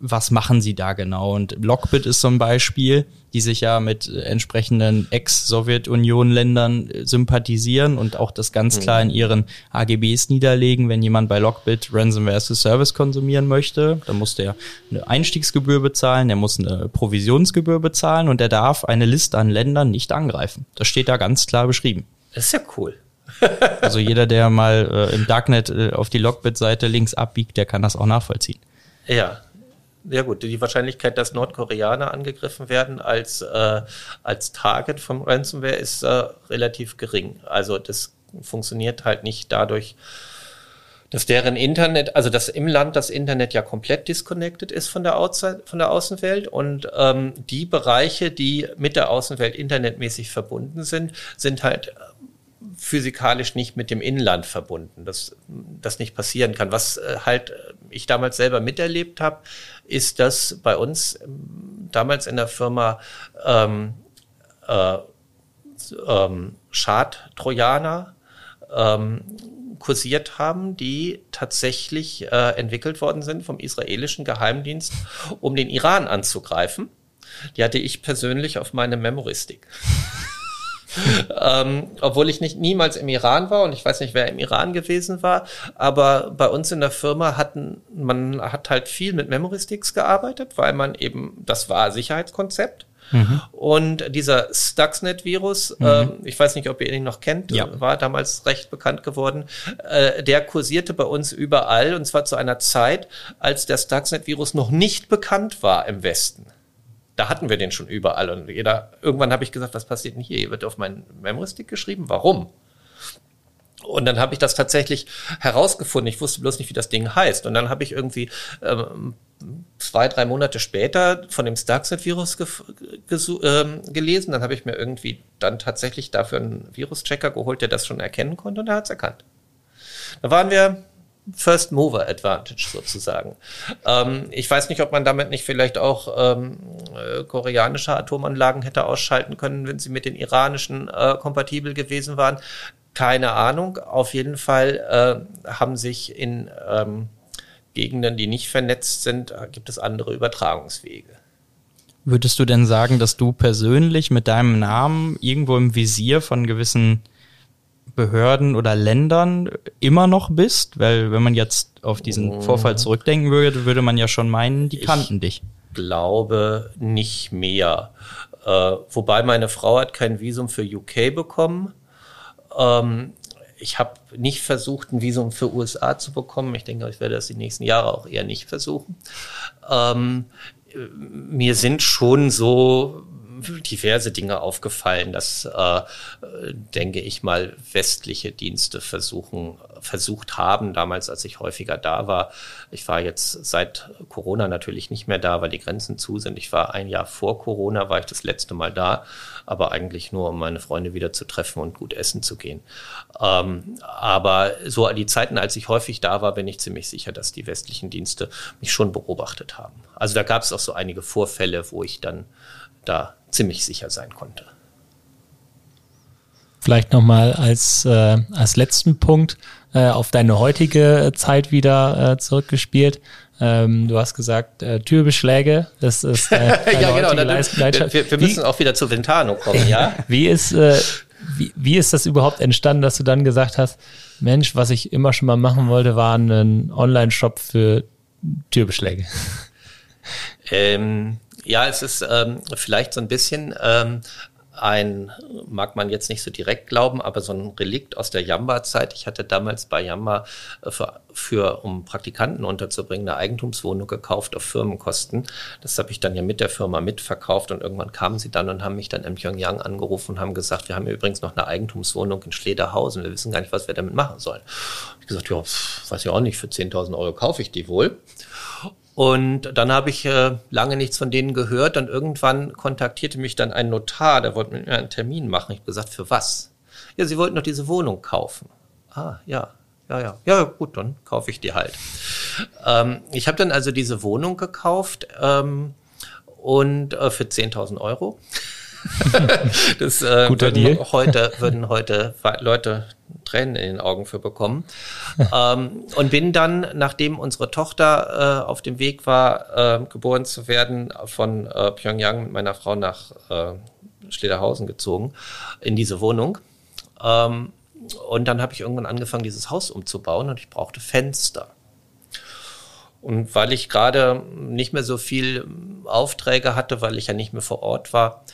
was machen sie da genau? Und Lockbit ist so ein Beispiel, die sich ja mit entsprechenden Ex-Sowjetunion-Ländern äh, sympathisieren und auch das ganz klar in ihren AGBs niederlegen. Wenn jemand bei Lockbit Ransomware as a Service konsumieren möchte, dann muss der eine Einstiegsgebühr bezahlen, der muss eine Provisionsgebühr bezahlen und der darf eine Liste an Ländern nicht angreifen. Das steht da ganz klar beschrieben. Das ist ja cool. [LAUGHS] also jeder, der mal äh, im Darknet äh, auf die Lockbit-Seite links abbiegt, der kann das auch nachvollziehen. Ja, ja gut, die Wahrscheinlichkeit, dass Nordkoreaner angegriffen werden als, äh, als Target vom Ransomware ist äh, relativ gering. Also das funktioniert halt nicht dadurch, dass deren Internet, also dass im Land das Internet ja komplett disconnected ist von der, Outside, von der Außenwelt und ähm, die Bereiche, die mit der Außenwelt internetmäßig verbunden sind, sind halt physikalisch nicht mit dem Inland verbunden, dass das nicht passieren kann. Was äh, halt ich damals selber miterlebt habe, ist, dass bei uns ähm, damals in der Firma ähm, äh, ähm, Schad-Trojaner ähm, kursiert haben, die tatsächlich äh, entwickelt worden sind vom israelischen Geheimdienst, um den Iran anzugreifen. Die hatte ich persönlich auf meine Memoristik. [LAUGHS] ähm, obwohl ich nicht niemals im Iran war und ich weiß nicht, wer im Iran gewesen war, aber bei uns in der Firma hatten man hat halt viel mit Memory Sticks gearbeitet, weil man eben das war Sicherheitskonzept. Mhm. Und dieser Stuxnet-Virus, mhm. äh, ich weiß nicht, ob ihr ihn noch kennt, ja. war damals recht bekannt geworden, äh, der kursierte bei uns überall und zwar zu einer Zeit, als der Stuxnet-Virus noch nicht bekannt war im Westen da hatten wir den schon überall. Und jeder, irgendwann habe ich gesagt, was passiert denn hier? Hier wird auf meinen Memory-Stick geschrieben. Warum? Und dann habe ich das tatsächlich herausgefunden. Ich wusste bloß nicht, wie das Ding heißt. Und dann habe ich irgendwie ähm, zwei, drei Monate später von dem Stuxnet-Virus ähm, gelesen. Dann habe ich mir irgendwie dann tatsächlich dafür einen Viruschecker geholt, der das schon erkennen konnte und er hat es erkannt. Da waren wir First Mover Advantage sozusagen. Ähm, ich weiß nicht, ob man damit nicht vielleicht auch ähm, äh, koreanische Atomanlagen hätte ausschalten können, wenn sie mit den iranischen äh, kompatibel gewesen waren. Keine Ahnung. Auf jeden Fall äh, haben sich in ähm, Gegenden, die nicht vernetzt sind, äh, gibt es andere Übertragungswege. Würdest du denn sagen, dass du persönlich mit deinem Namen irgendwo im Visier von gewissen Behörden oder Ländern immer noch bist? Weil wenn man jetzt auf diesen Vorfall zurückdenken würde, würde man ja schon meinen, die kannten ich dich. glaube nicht mehr. Äh, wobei meine Frau hat kein Visum für UK bekommen. Ähm, ich habe nicht versucht, ein Visum für USA zu bekommen. Ich denke, ich werde das die nächsten Jahre auch eher nicht versuchen. Ähm, mir sind schon so diverse Dinge aufgefallen, dass, äh, denke ich mal, westliche Dienste versuchen, versucht haben, damals, als ich häufiger da war. Ich war jetzt seit Corona natürlich nicht mehr da, weil die Grenzen zu sind. Ich war ein Jahr vor Corona, war ich das letzte Mal da, aber eigentlich nur, um meine Freunde wieder zu treffen und gut essen zu gehen. Ähm, aber so an die Zeiten, als ich häufig da war, bin ich ziemlich sicher, dass die westlichen Dienste mich schon beobachtet haben. Also da gab es auch so einige Vorfälle, wo ich dann da ziemlich sicher sein konnte. Vielleicht nochmal als, äh, als letzten Punkt äh, auf deine heutige Zeit wieder äh, zurückgespielt. Ähm, du hast gesagt, äh, Türbeschläge, das ist äh, [LAUGHS] ja, genau, wir, wir, wir müssen auch wieder zu Ventano kommen, [LAUGHS] ja. wie ist äh, wie, wie ist das überhaupt entstanden, dass du dann gesagt hast, Mensch, was ich immer schon mal machen wollte, war ein Online-Shop für Türbeschläge? Ähm, ja, es ist ähm, vielleicht so ein bisschen ähm, ein, mag man jetzt nicht so direkt glauben, aber so ein Relikt aus der Jamba-Zeit. Ich hatte damals bei Jamba äh, für, für, um Praktikanten unterzubringen, eine Eigentumswohnung gekauft auf Firmenkosten. Das habe ich dann ja mit der Firma mitverkauft und irgendwann kamen sie dann und haben mich dann in Pyongyang angerufen und haben gesagt, wir haben übrigens noch eine Eigentumswohnung in Schlederhausen. Wir wissen gar nicht, was wir damit machen sollen. Ich gesagt, ja, weiß ich auch nicht, für 10.000 Euro kaufe ich die wohl. Und dann habe ich äh, lange nichts von denen gehört und irgendwann kontaktierte mich dann ein Notar, der wollte mit mir einen Termin machen. Ich habe gesagt, für was? Ja, sie wollten doch diese Wohnung kaufen. Ah, ja, ja, ja. Ja, gut, dann kaufe ich die halt. Ähm, ich habe dann also diese Wohnung gekauft ähm, und äh, für 10.000 Euro. Das äh, [LAUGHS] Guter würden Deal. [LAUGHS] heute würden heute Leute Tränen in den Augen für bekommen. ähm, und bin dann, nachdem unsere Tochter äh, auf dem Weg war, äh, geboren zu werden, von äh, Pyongyang mit meiner Frau nach äh, Schlederhausen gezogen, in diese Wohnung. Ähm, und dann habe ich irgendwann angefangen, dieses Haus umzubauen und ich brauchte Fenster. Und weil ich gerade nicht mehr so viel Aufträge hatte, weil ich ja nicht mehr vor Ort war,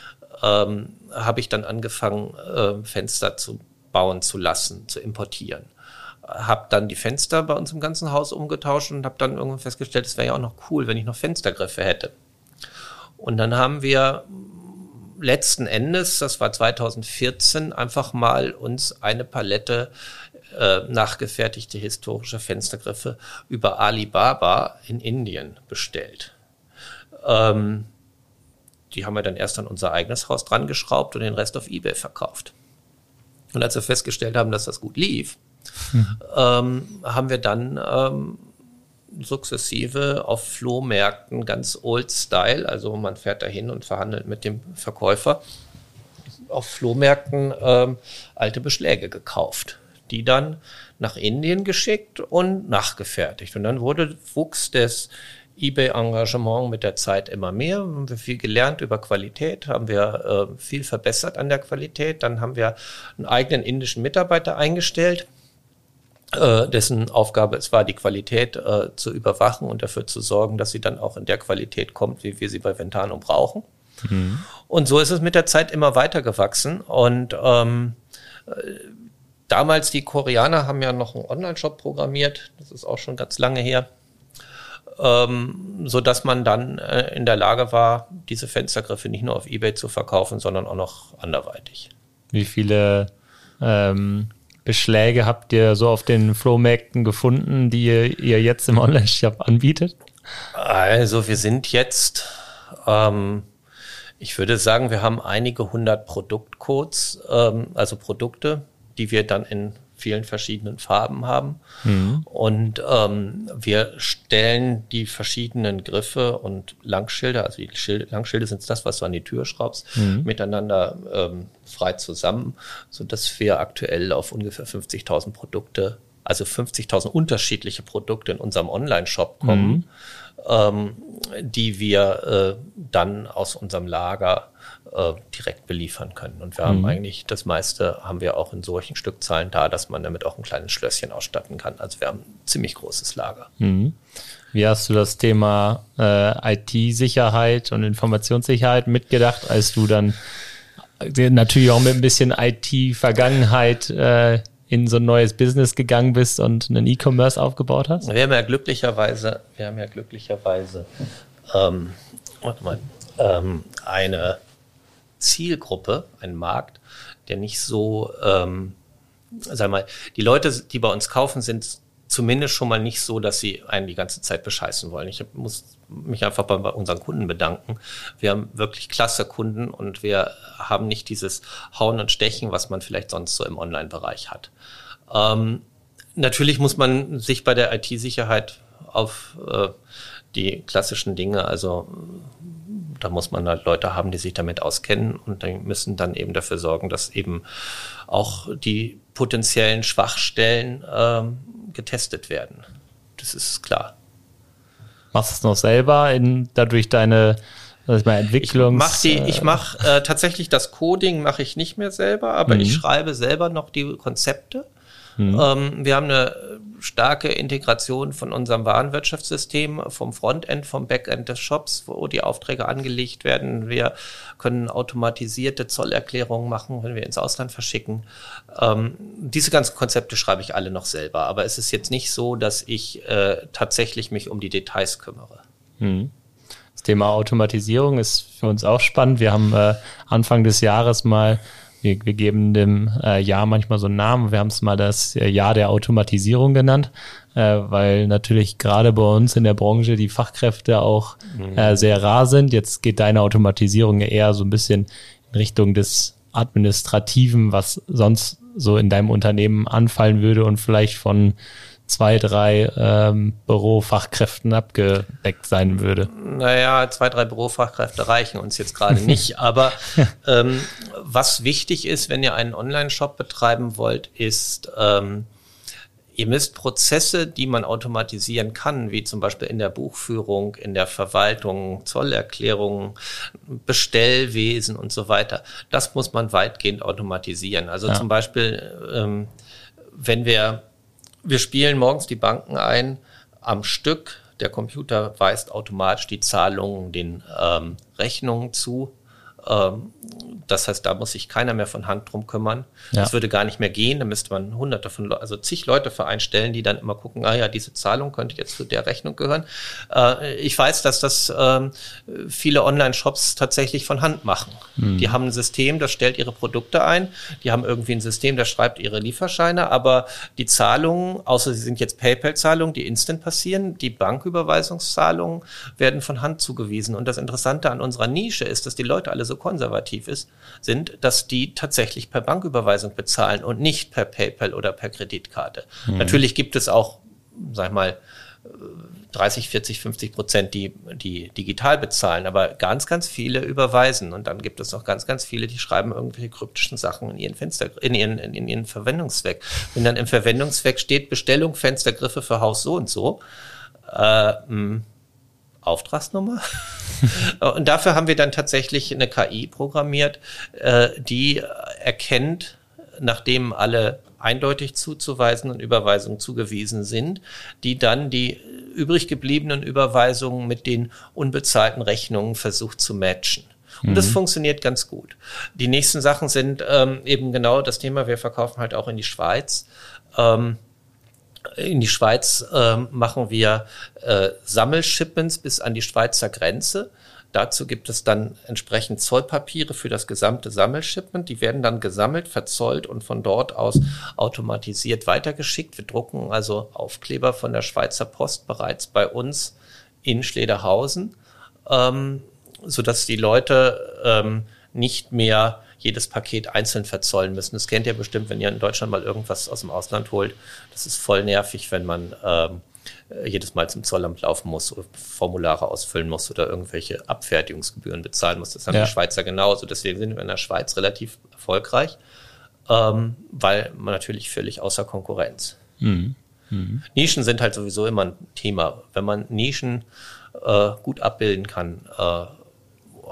ähm, habe ich dann angefangen, äh, Fenster zu bauen zu lassen, zu importieren. Habe dann die Fenster bei uns im ganzen Haus umgetauscht und habe dann irgendwann festgestellt, es wäre ja auch noch cool, wenn ich noch Fenstergriffe hätte. Und dann haben wir letzten Endes, das war 2014, einfach mal uns eine Palette äh, nachgefertigte historische Fenstergriffe über Alibaba in Indien bestellt. Ähm, die haben wir dann erst an unser eigenes Haus dran geschraubt und den Rest auf Ebay verkauft. Und als wir festgestellt haben, dass das gut lief, mhm. ähm, haben wir dann ähm, sukzessive auf Flohmärkten ganz old style, also man fährt dahin und verhandelt mit dem Verkäufer, auf Flohmärkten ähm, alte Beschläge gekauft, die dann nach Indien geschickt und nachgefertigt. Und dann wurde, wuchs das eBay-Engagement mit der Zeit immer mehr. Haben wir viel gelernt über Qualität, haben wir äh, viel verbessert an der Qualität. Dann haben wir einen eigenen indischen Mitarbeiter eingestellt, äh, dessen Aufgabe es war, die Qualität äh, zu überwachen und dafür zu sorgen, dass sie dann auch in der Qualität kommt, wie wir sie bei Ventano brauchen. Mhm. Und so ist es mit der Zeit immer weiter gewachsen. Und ähm, äh, damals die Koreaner haben ja noch einen Online-Shop programmiert. Das ist auch schon ganz lange her ähm, so dass man dann äh, in der Lage war, diese Fenstergriffe nicht nur auf eBay zu verkaufen, sondern auch noch anderweitig. Wie viele ähm, Beschläge habt ihr so auf den Flohmärkten gefunden, die ihr, ihr jetzt im Online-Shop anbietet? Also wir sind jetzt, ähm, ich würde sagen, wir haben einige hundert Produktcodes, ähm, also Produkte, die wir dann in vielen verschiedenen Farben haben. Mhm. Und ähm, wir stellen die verschiedenen Griffe und Langschilder, also die Schilde, Langschilde sind das, was du an die Tür schraubst, mhm. miteinander ähm, frei zusammen, sodass wir aktuell auf ungefähr 50.000 Produkte, also 50.000 unterschiedliche Produkte in unserem Online-Shop kommen, mhm. ähm, die wir äh, dann aus unserem Lager äh, direkt beliefern können. Und wir mhm. haben eigentlich das meiste haben wir auch in solchen Stückzahlen da, dass man damit auch ein kleines Schlösschen ausstatten kann. Also wir haben ein ziemlich großes Lager. Mhm. Wie hast du das Thema äh, IT-Sicherheit und Informationssicherheit mitgedacht, als du dann äh, natürlich auch mit ein bisschen IT-Vergangenheit äh, in so ein neues Business gegangen bist und einen E-Commerce aufgebaut hast? Wir haben ja glücklicherweise, wir haben ja glücklicherweise ähm, warte mal, ähm, eine Zielgruppe, ein Markt, der nicht so, ähm, sag mal, die Leute, die bei uns kaufen, sind zumindest schon mal nicht so, dass sie einen die ganze Zeit bescheißen wollen. Ich muss mich einfach bei unseren Kunden bedanken. Wir haben wirklich klasse Kunden und wir haben nicht dieses Hauen und Stechen, was man vielleicht sonst so im Online-Bereich hat. Ähm, natürlich muss man sich bei der IT-Sicherheit auf äh, die klassischen Dinge, also da muss man halt Leute haben, die sich damit auskennen und die müssen dann eben dafür sorgen, dass eben auch die potenziellen Schwachstellen ähm, getestet werden. Das ist klar. Machst du es noch selber in dadurch deine das mal Entwicklung. Ich mache die, ich mache äh, tatsächlich das Coding mache ich nicht mehr selber, aber mhm. ich schreibe selber noch die Konzepte. Mhm. Ähm, wir haben eine starke Integration von unserem Warenwirtschaftssystem, vom Frontend, vom Backend des Shops, wo die Aufträge angelegt werden. Wir können automatisierte Zollerklärungen machen, wenn wir ins Ausland verschicken. Ähm, diese ganzen Konzepte schreibe ich alle noch selber, aber es ist jetzt nicht so, dass ich äh, tatsächlich mich um die Details kümmere. Mhm. Das Thema Automatisierung ist für uns auch spannend. Wir haben äh, Anfang des Jahres mal wir, wir geben dem äh, Jahr manchmal so einen Namen. Wir haben es mal das äh, Jahr der Automatisierung genannt, äh, weil natürlich gerade bei uns in der Branche die Fachkräfte auch mhm. äh, sehr rar sind. Jetzt geht deine Automatisierung eher so ein bisschen in Richtung des Administrativen, was sonst so in deinem Unternehmen anfallen würde und vielleicht von zwei, drei ähm, Bürofachkräften abgedeckt sein würde. Naja, zwei, drei Bürofachkräfte reichen uns jetzt gerade [LAUGHS] nicht. Aber ähm, was wichtig ist, wenn ihr einen Online-Shop betreiben wollt, ist, ähm, ihr müsst Prozesse, die man automatisieren kann, wie zum Beispiel in der Buchführung, in der Verwaltung, Zollerklärungen, Bestellwesen und so weiter, das muss man weitgehend automatisieren. Also ja. zum Beispiel, ähm, wenn wir wir spielen morgens die Banken ein am Stück. Der Computer weist automatisch die Zahlungen den ähm, Rechnungen zu. Ähm, das heißt, da muss sich keiner mehr von Hand drum kümmern. Ja. Das würde gar nicht mehr gehen. Da müsste man hunderte von, also zig Leute vereinstellen, die dann immer gucken, ah ja, diese Zahlung könnte jetzt zu der Rechnung gehören. Äh, ich weiß, dass das äh, viele Online-Shops tatsächlich von Hand machen. Mhm. Die haben ein System, das stellt ihre Produkte ein. Die haben irgendwie ein System, das schreibt ihre Lieferscheine, aber die Zahlungen, außer sie sind jetzt PayPal-Zahlungen, die instant passieren, die Banküberweisungszahlungen werden von Hand zugewiesen. Und das Interessante an unserer Nische ist, dass die Leute alle so konservativ ist, sind, dass die tatsächlich per Banküberweisung bezahlen und nicht per PayPal oder per Kreditkarte. Mhm. Natürlich gibt es auch, sag ich mal, 30, 40, 50 Prozent, die, die digital bezahlen, aber ganz, ganz viele überweisen. Und dann gibt es noch ganz, ganz viele, die schreiben irgendwelche kryptischen Sachen in ihren Fenster, in ihren, in ihren Verwendungszweck. Wenn dann im Verwendungszweck steht Bestellung, Fenstergriffe für Haus so und so, äh, mh, Auftragsnummer. [LAUGHS] und dafür haben wir dann tatsächlich eine KI programmiert, äh, die erkennt, nachdem alle eindeutig zuzuweisen und Überweisungen zugewiesen sind, die dann die übrig gebliebenen Überweisungen mit den unbezahlten Rechnungen versucht zu matchen. Und mhm. das funktioniert ganz gut. Die nächsten Sachen sind ähm, eben genau das Thema, wir verkaufen halt auch in die Schweiz. Ähm, in die Schweiz äh, machen wir äh, Sammelshipments bis an die Schweizer Grenze. Dazu gibt es dann entsprechend Zollpapiere für das gesamte Sammelshipment. Die werden dann gesammelt, verzollt und von dort aus automatisiert weitergeschickt. Wir drucken also Aufkleber von der Schweizer Post bereits bei uns in Schlederhausen, ähm, sodass die Leute ähm, nicht mehr jedes Paket einzeln verzollen müssen. Das kennt ihr bestimmt, wenn ihr in Deutschland mal irgendwas aus dem Ausland holt. Das ist voll nervig, wenn man ähm, jedes Mal zum Zollamt laufen muss oder Formulare ausfüllen muss oder irgendwelche Abfertigungsgebühren bezahlen muss. Das haben ja. die Schweizer genauso. Deswegen sind wir in der Schweiz relativ erfolgreich, ähm, weil man natürlich völlig außer Konkurrenz. Mhm. Mhm. Nischen sind halt sowieso immer ein Thema. Wenn man Nischen äh, gut abbilden kann, äh,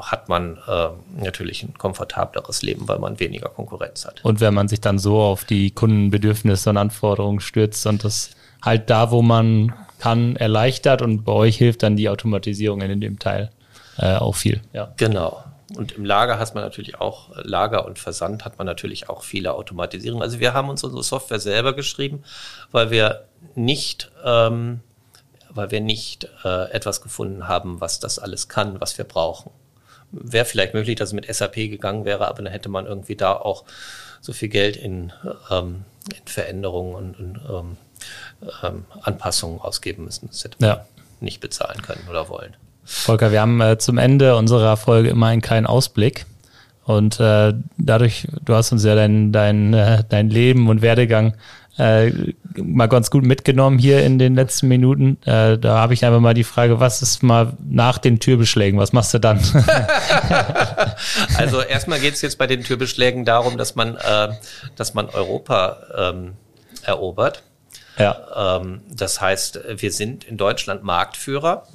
hat man äh, natürlich ein komfortableres Leben, weil man weniger Konkurrenz hat. Und wenn man sich dann so auf die Kundenbedürfnisse und Anforderungen stürzt und das halt da, wo man kann, erleichtert und bei euch hilft dann die Automatisierung in dem Teil äh, auch viel. Ja. Genau. Und im Lager hat man natürlich auch, Lager und Versand hat man natürlich auch viele Automatisierungen. Also wir haben uns unsere Software selber geschrieben, weil wir nicht, ähm, weil wir nicht äh, etwas gefunden haben, was das alles kann, was wir brauchen wäre vielleicht möglich, dass es mit SAP gegangen wäre, aber dann hätte man irgendwie da auch so viel Geld in, ähm, in Veränderungen und, und ähm, ähm, Anpassungen ausgeben müssen. Das hätte man ja. nicht bezahlen können oder wollen. Volker, wir haben äh, zum Ende unserer Folge immer einen kleinen Ausblick. Und äh, dadurch, du hast uns ja dein, dein, äh, dein Leben und Werdegang äh, mal ganz gut mitgenommen hier in den letzten Minuten. Äh, da habe ich einfach mal die Frage, was ist mal nach den Türbeschlägen? Was machst du dann? [LAUGHS] also [LAUGHS] erstmal geht es jetzt bei den Türbeschlägen darum, dass man, äh, dass man Europa ähm, erobert. Ja. Ähm, das heißt, wir sind in Deutschland Marktführer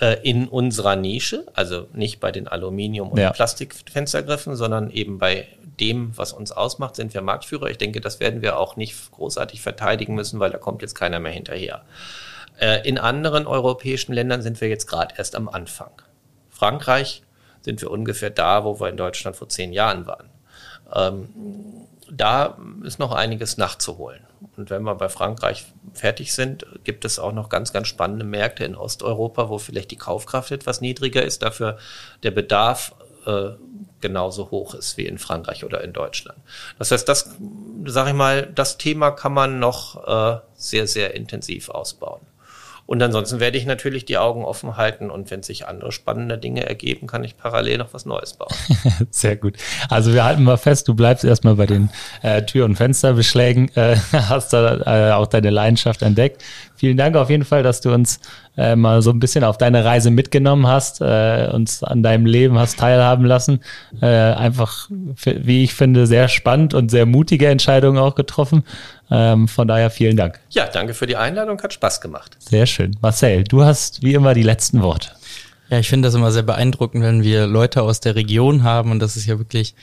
äh, in unserer Nische, also nicht bei den Aluminium- und ja. Plastikfenstergriffen, sondern eben bei dem, was uns ausmacht, sind wir Marktführer. Ich denke, das werden wir auch nicht großartig verteidigen müssen, weil da kommt jetzt keiner mehr hinterher. Äh, in anderen europäischen Ländern sind wir jetzt gerade erst am Anfang. Frankreich sind wir ungefähr da, wo wir in Deutschland vor zehn Jahren waren. Ähm, da ist noch einiges nachzuholen. Und wenn wir bei Frankreich fertig sind, gibt es auch noch ganz, ganz spannende Märkte in Osteuropa, wo vielleicht die Kaufkraft etwas niedriger ist, dafür der Bedarf äh, genauso hoch ist wie in Frankreich oder in Deutschland. Das heißt, das, sage ich mal, das Thema kann man noch äh, sehr, sehr intensiv ausbauen. Und ansonsten werde ich natürlich die Augen offen halten und wenn sich andere spannende Dinge ergeben, kann ich parallel noch was Neues bauen. [LAUGHS] Sehr gut. Also wir halten mal fest, du bleibst erstmal bei den äh, Tür- und Fensterbeschlägen, äh, [LAUGHS] hast da äh, auch deine Leidenschaft entdeckt. Vielen Dank auf jeden Fall, dass du uns äh, mal so ein bisschen auf deine Reise mitgenommen hast, äh, uns an deinem Leben hast teilhaben lassen. Äh, einfach, wie ich finde, sehr spannend und sehr mutige Entscheidungen auch getroffen. Ähm, von daher vielen Dank. Ja, danke für die Einladung, hat Spaß gemacht. Sehr schön. Marcel, du hast wie immer die letzten Worte. Ja, ich finde das immer sehr beeindruckend, wenn wir Leute aus der Region haben und das ist ja wirklich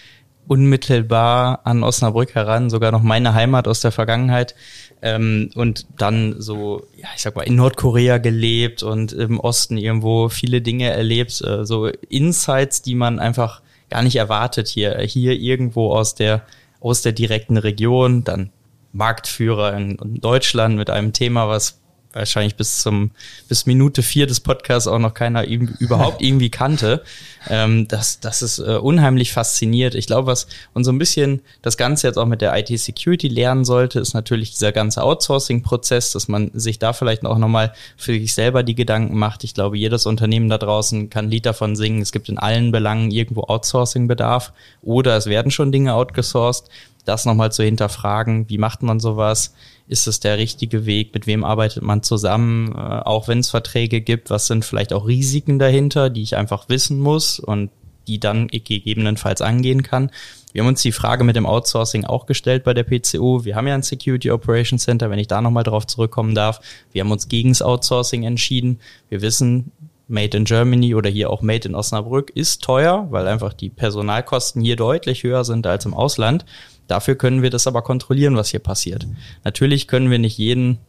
unmittelbar an Osnabrück heran, sogar noch meine Heimat aus der Vergangenheit. Ähm, und dann so, ja, ich sag mal, in Nordkorea gelebt und im Osten irgendwo viele Dinge erlebt, äh, so Insights, die man einfach gar nicht erwartet hier, hier irgendwo aus der, aus der direkten Region, dann Marktführer in, in Deutschland mit einem Thema, was wahrscheinlich bis zum bis Minute vier des Podcasts auch noch keiner überhaupt [LAUGHS] irgendwie kannte. Ähm, das, das ist äh, unheimlich fasziniert. Ich glaube, was uns so ein bisschen das Ganze jetzt auch mit der IT-Security lernen sollte, ist natürlich dieser ganze Outsourcing-Prozess, dass man sich da vielleicht auch nochmal für sich selber die Gedanken macht. Ich glaube, jedes Unternehmen da draußen kann ein Lied davon singen. Es gibt in allen Belangen irgendwo Outsourcing-Bedarf oder es werden schon Dinge outgesourced das nochmal zu hinterfragen, wie macht man sowas, ist es der richtige Weg, mit wem arbeitet man zusammen, äh, auch wenn es Verträge gibt, was sind vielleicht auch Risiken dahinter, die ich einfach wissen muss und die dann gegebenenfalls angehen kann. Wir haben uns die Frage mit dem Outsourcing auch gestellt bei der PCO. Wir haben ja ein Security Operations Center, wenn ich da nochmal drauf zurückkommen darf. Wir haben uns gegen das Outsourcing entschieden. Wir wissen, Made in Germany oder hier auch Made in Osnabrück ist teuer, weil einfach die Personalkosten hier deutlich höher sind als im Ausland. Dafür können wir das aber kontrollieren, was hier passiert. Natürlich können wir nicht jeden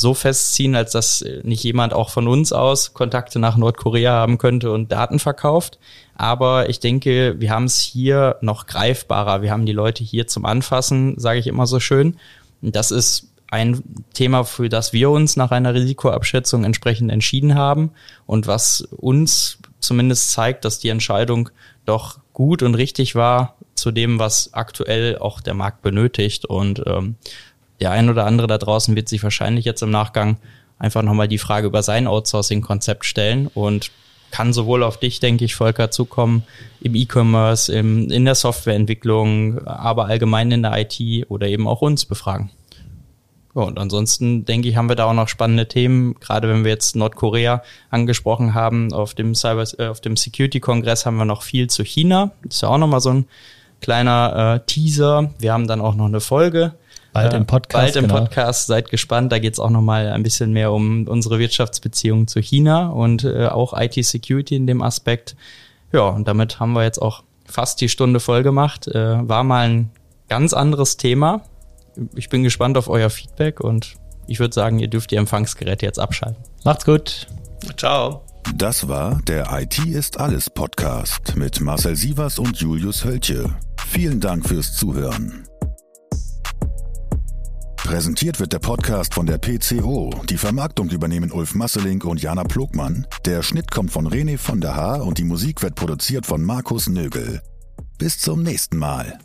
so festziehen, als dass nicht jemand auch von uns aus Kontakte nach Nordkorea haben könnte und Daten verkauft. Aber ich denke, wir haben es hier noch greifbarer. Wir haben die Leute hier zum Anfassen, sage ich immer so schön. Das ist ein Thema, für das wir uns nach einer Risikoabschätzung entsprechend entschieden haben und was uns zumindest zeigt, dass die Entscheidung doch gut und richtig war zu dem, was aktuell auch der Markt benötigt. Und ähm, der ein oder andere da draußen wird sich wahrscheinlich jetzt im Nachgang einfach nochmal die Frage über sein Outsourcing-Konzept stellen und kann sowohl auf dich, denke ich, Volker, zukommen, im E-Commerce, in der Softwareentwicklung, aber allgemein in der IT oder eben auch uns befragen. Ja, und ansonsten denke ich, haben wir da auch noch spannende Themen. Gerade wenn wir jetzt Nordkorea angesprochen haben, auf dem Cyber, äh, auf dem Security Kongress haben wir noch viel zu China. Das ist ja auch nochmal so ein kleiner äh, Teaser. Wir haben dann auch noch eine Folge. Bald im Podcast. Bald im genau. Podcast. Seid gespannt. Da geht es auch noch mal ein bisschen mehr um unsere Wirtschaftsbeziehungen zu China und äh, auch IT-Security in dem Aspekt. Ja, und damit haben wir jetzt auch fast die Stunde voll gemacht. Äh, war mal ein ganz anderes Thema ich bin gespannt auf euer Feedback und ich würde sagen, ihr dürft die Empfangsgeräte jetzt abschalten. Macht's gut. Ciao. Das war der IT ist alles Podcast mit Marcel Sievers und Julius Hölche. Vielen Dank fürs Zuhören. Präsentiert wird der Podcast von der PCO. Die Vermarktung übernehmen Ulf Masseling und Jana Plogmann. Der Schnitt kommt von René von der Haar und die Musik wird produziert von Markus Nögel. Bis zum nächsten Mal.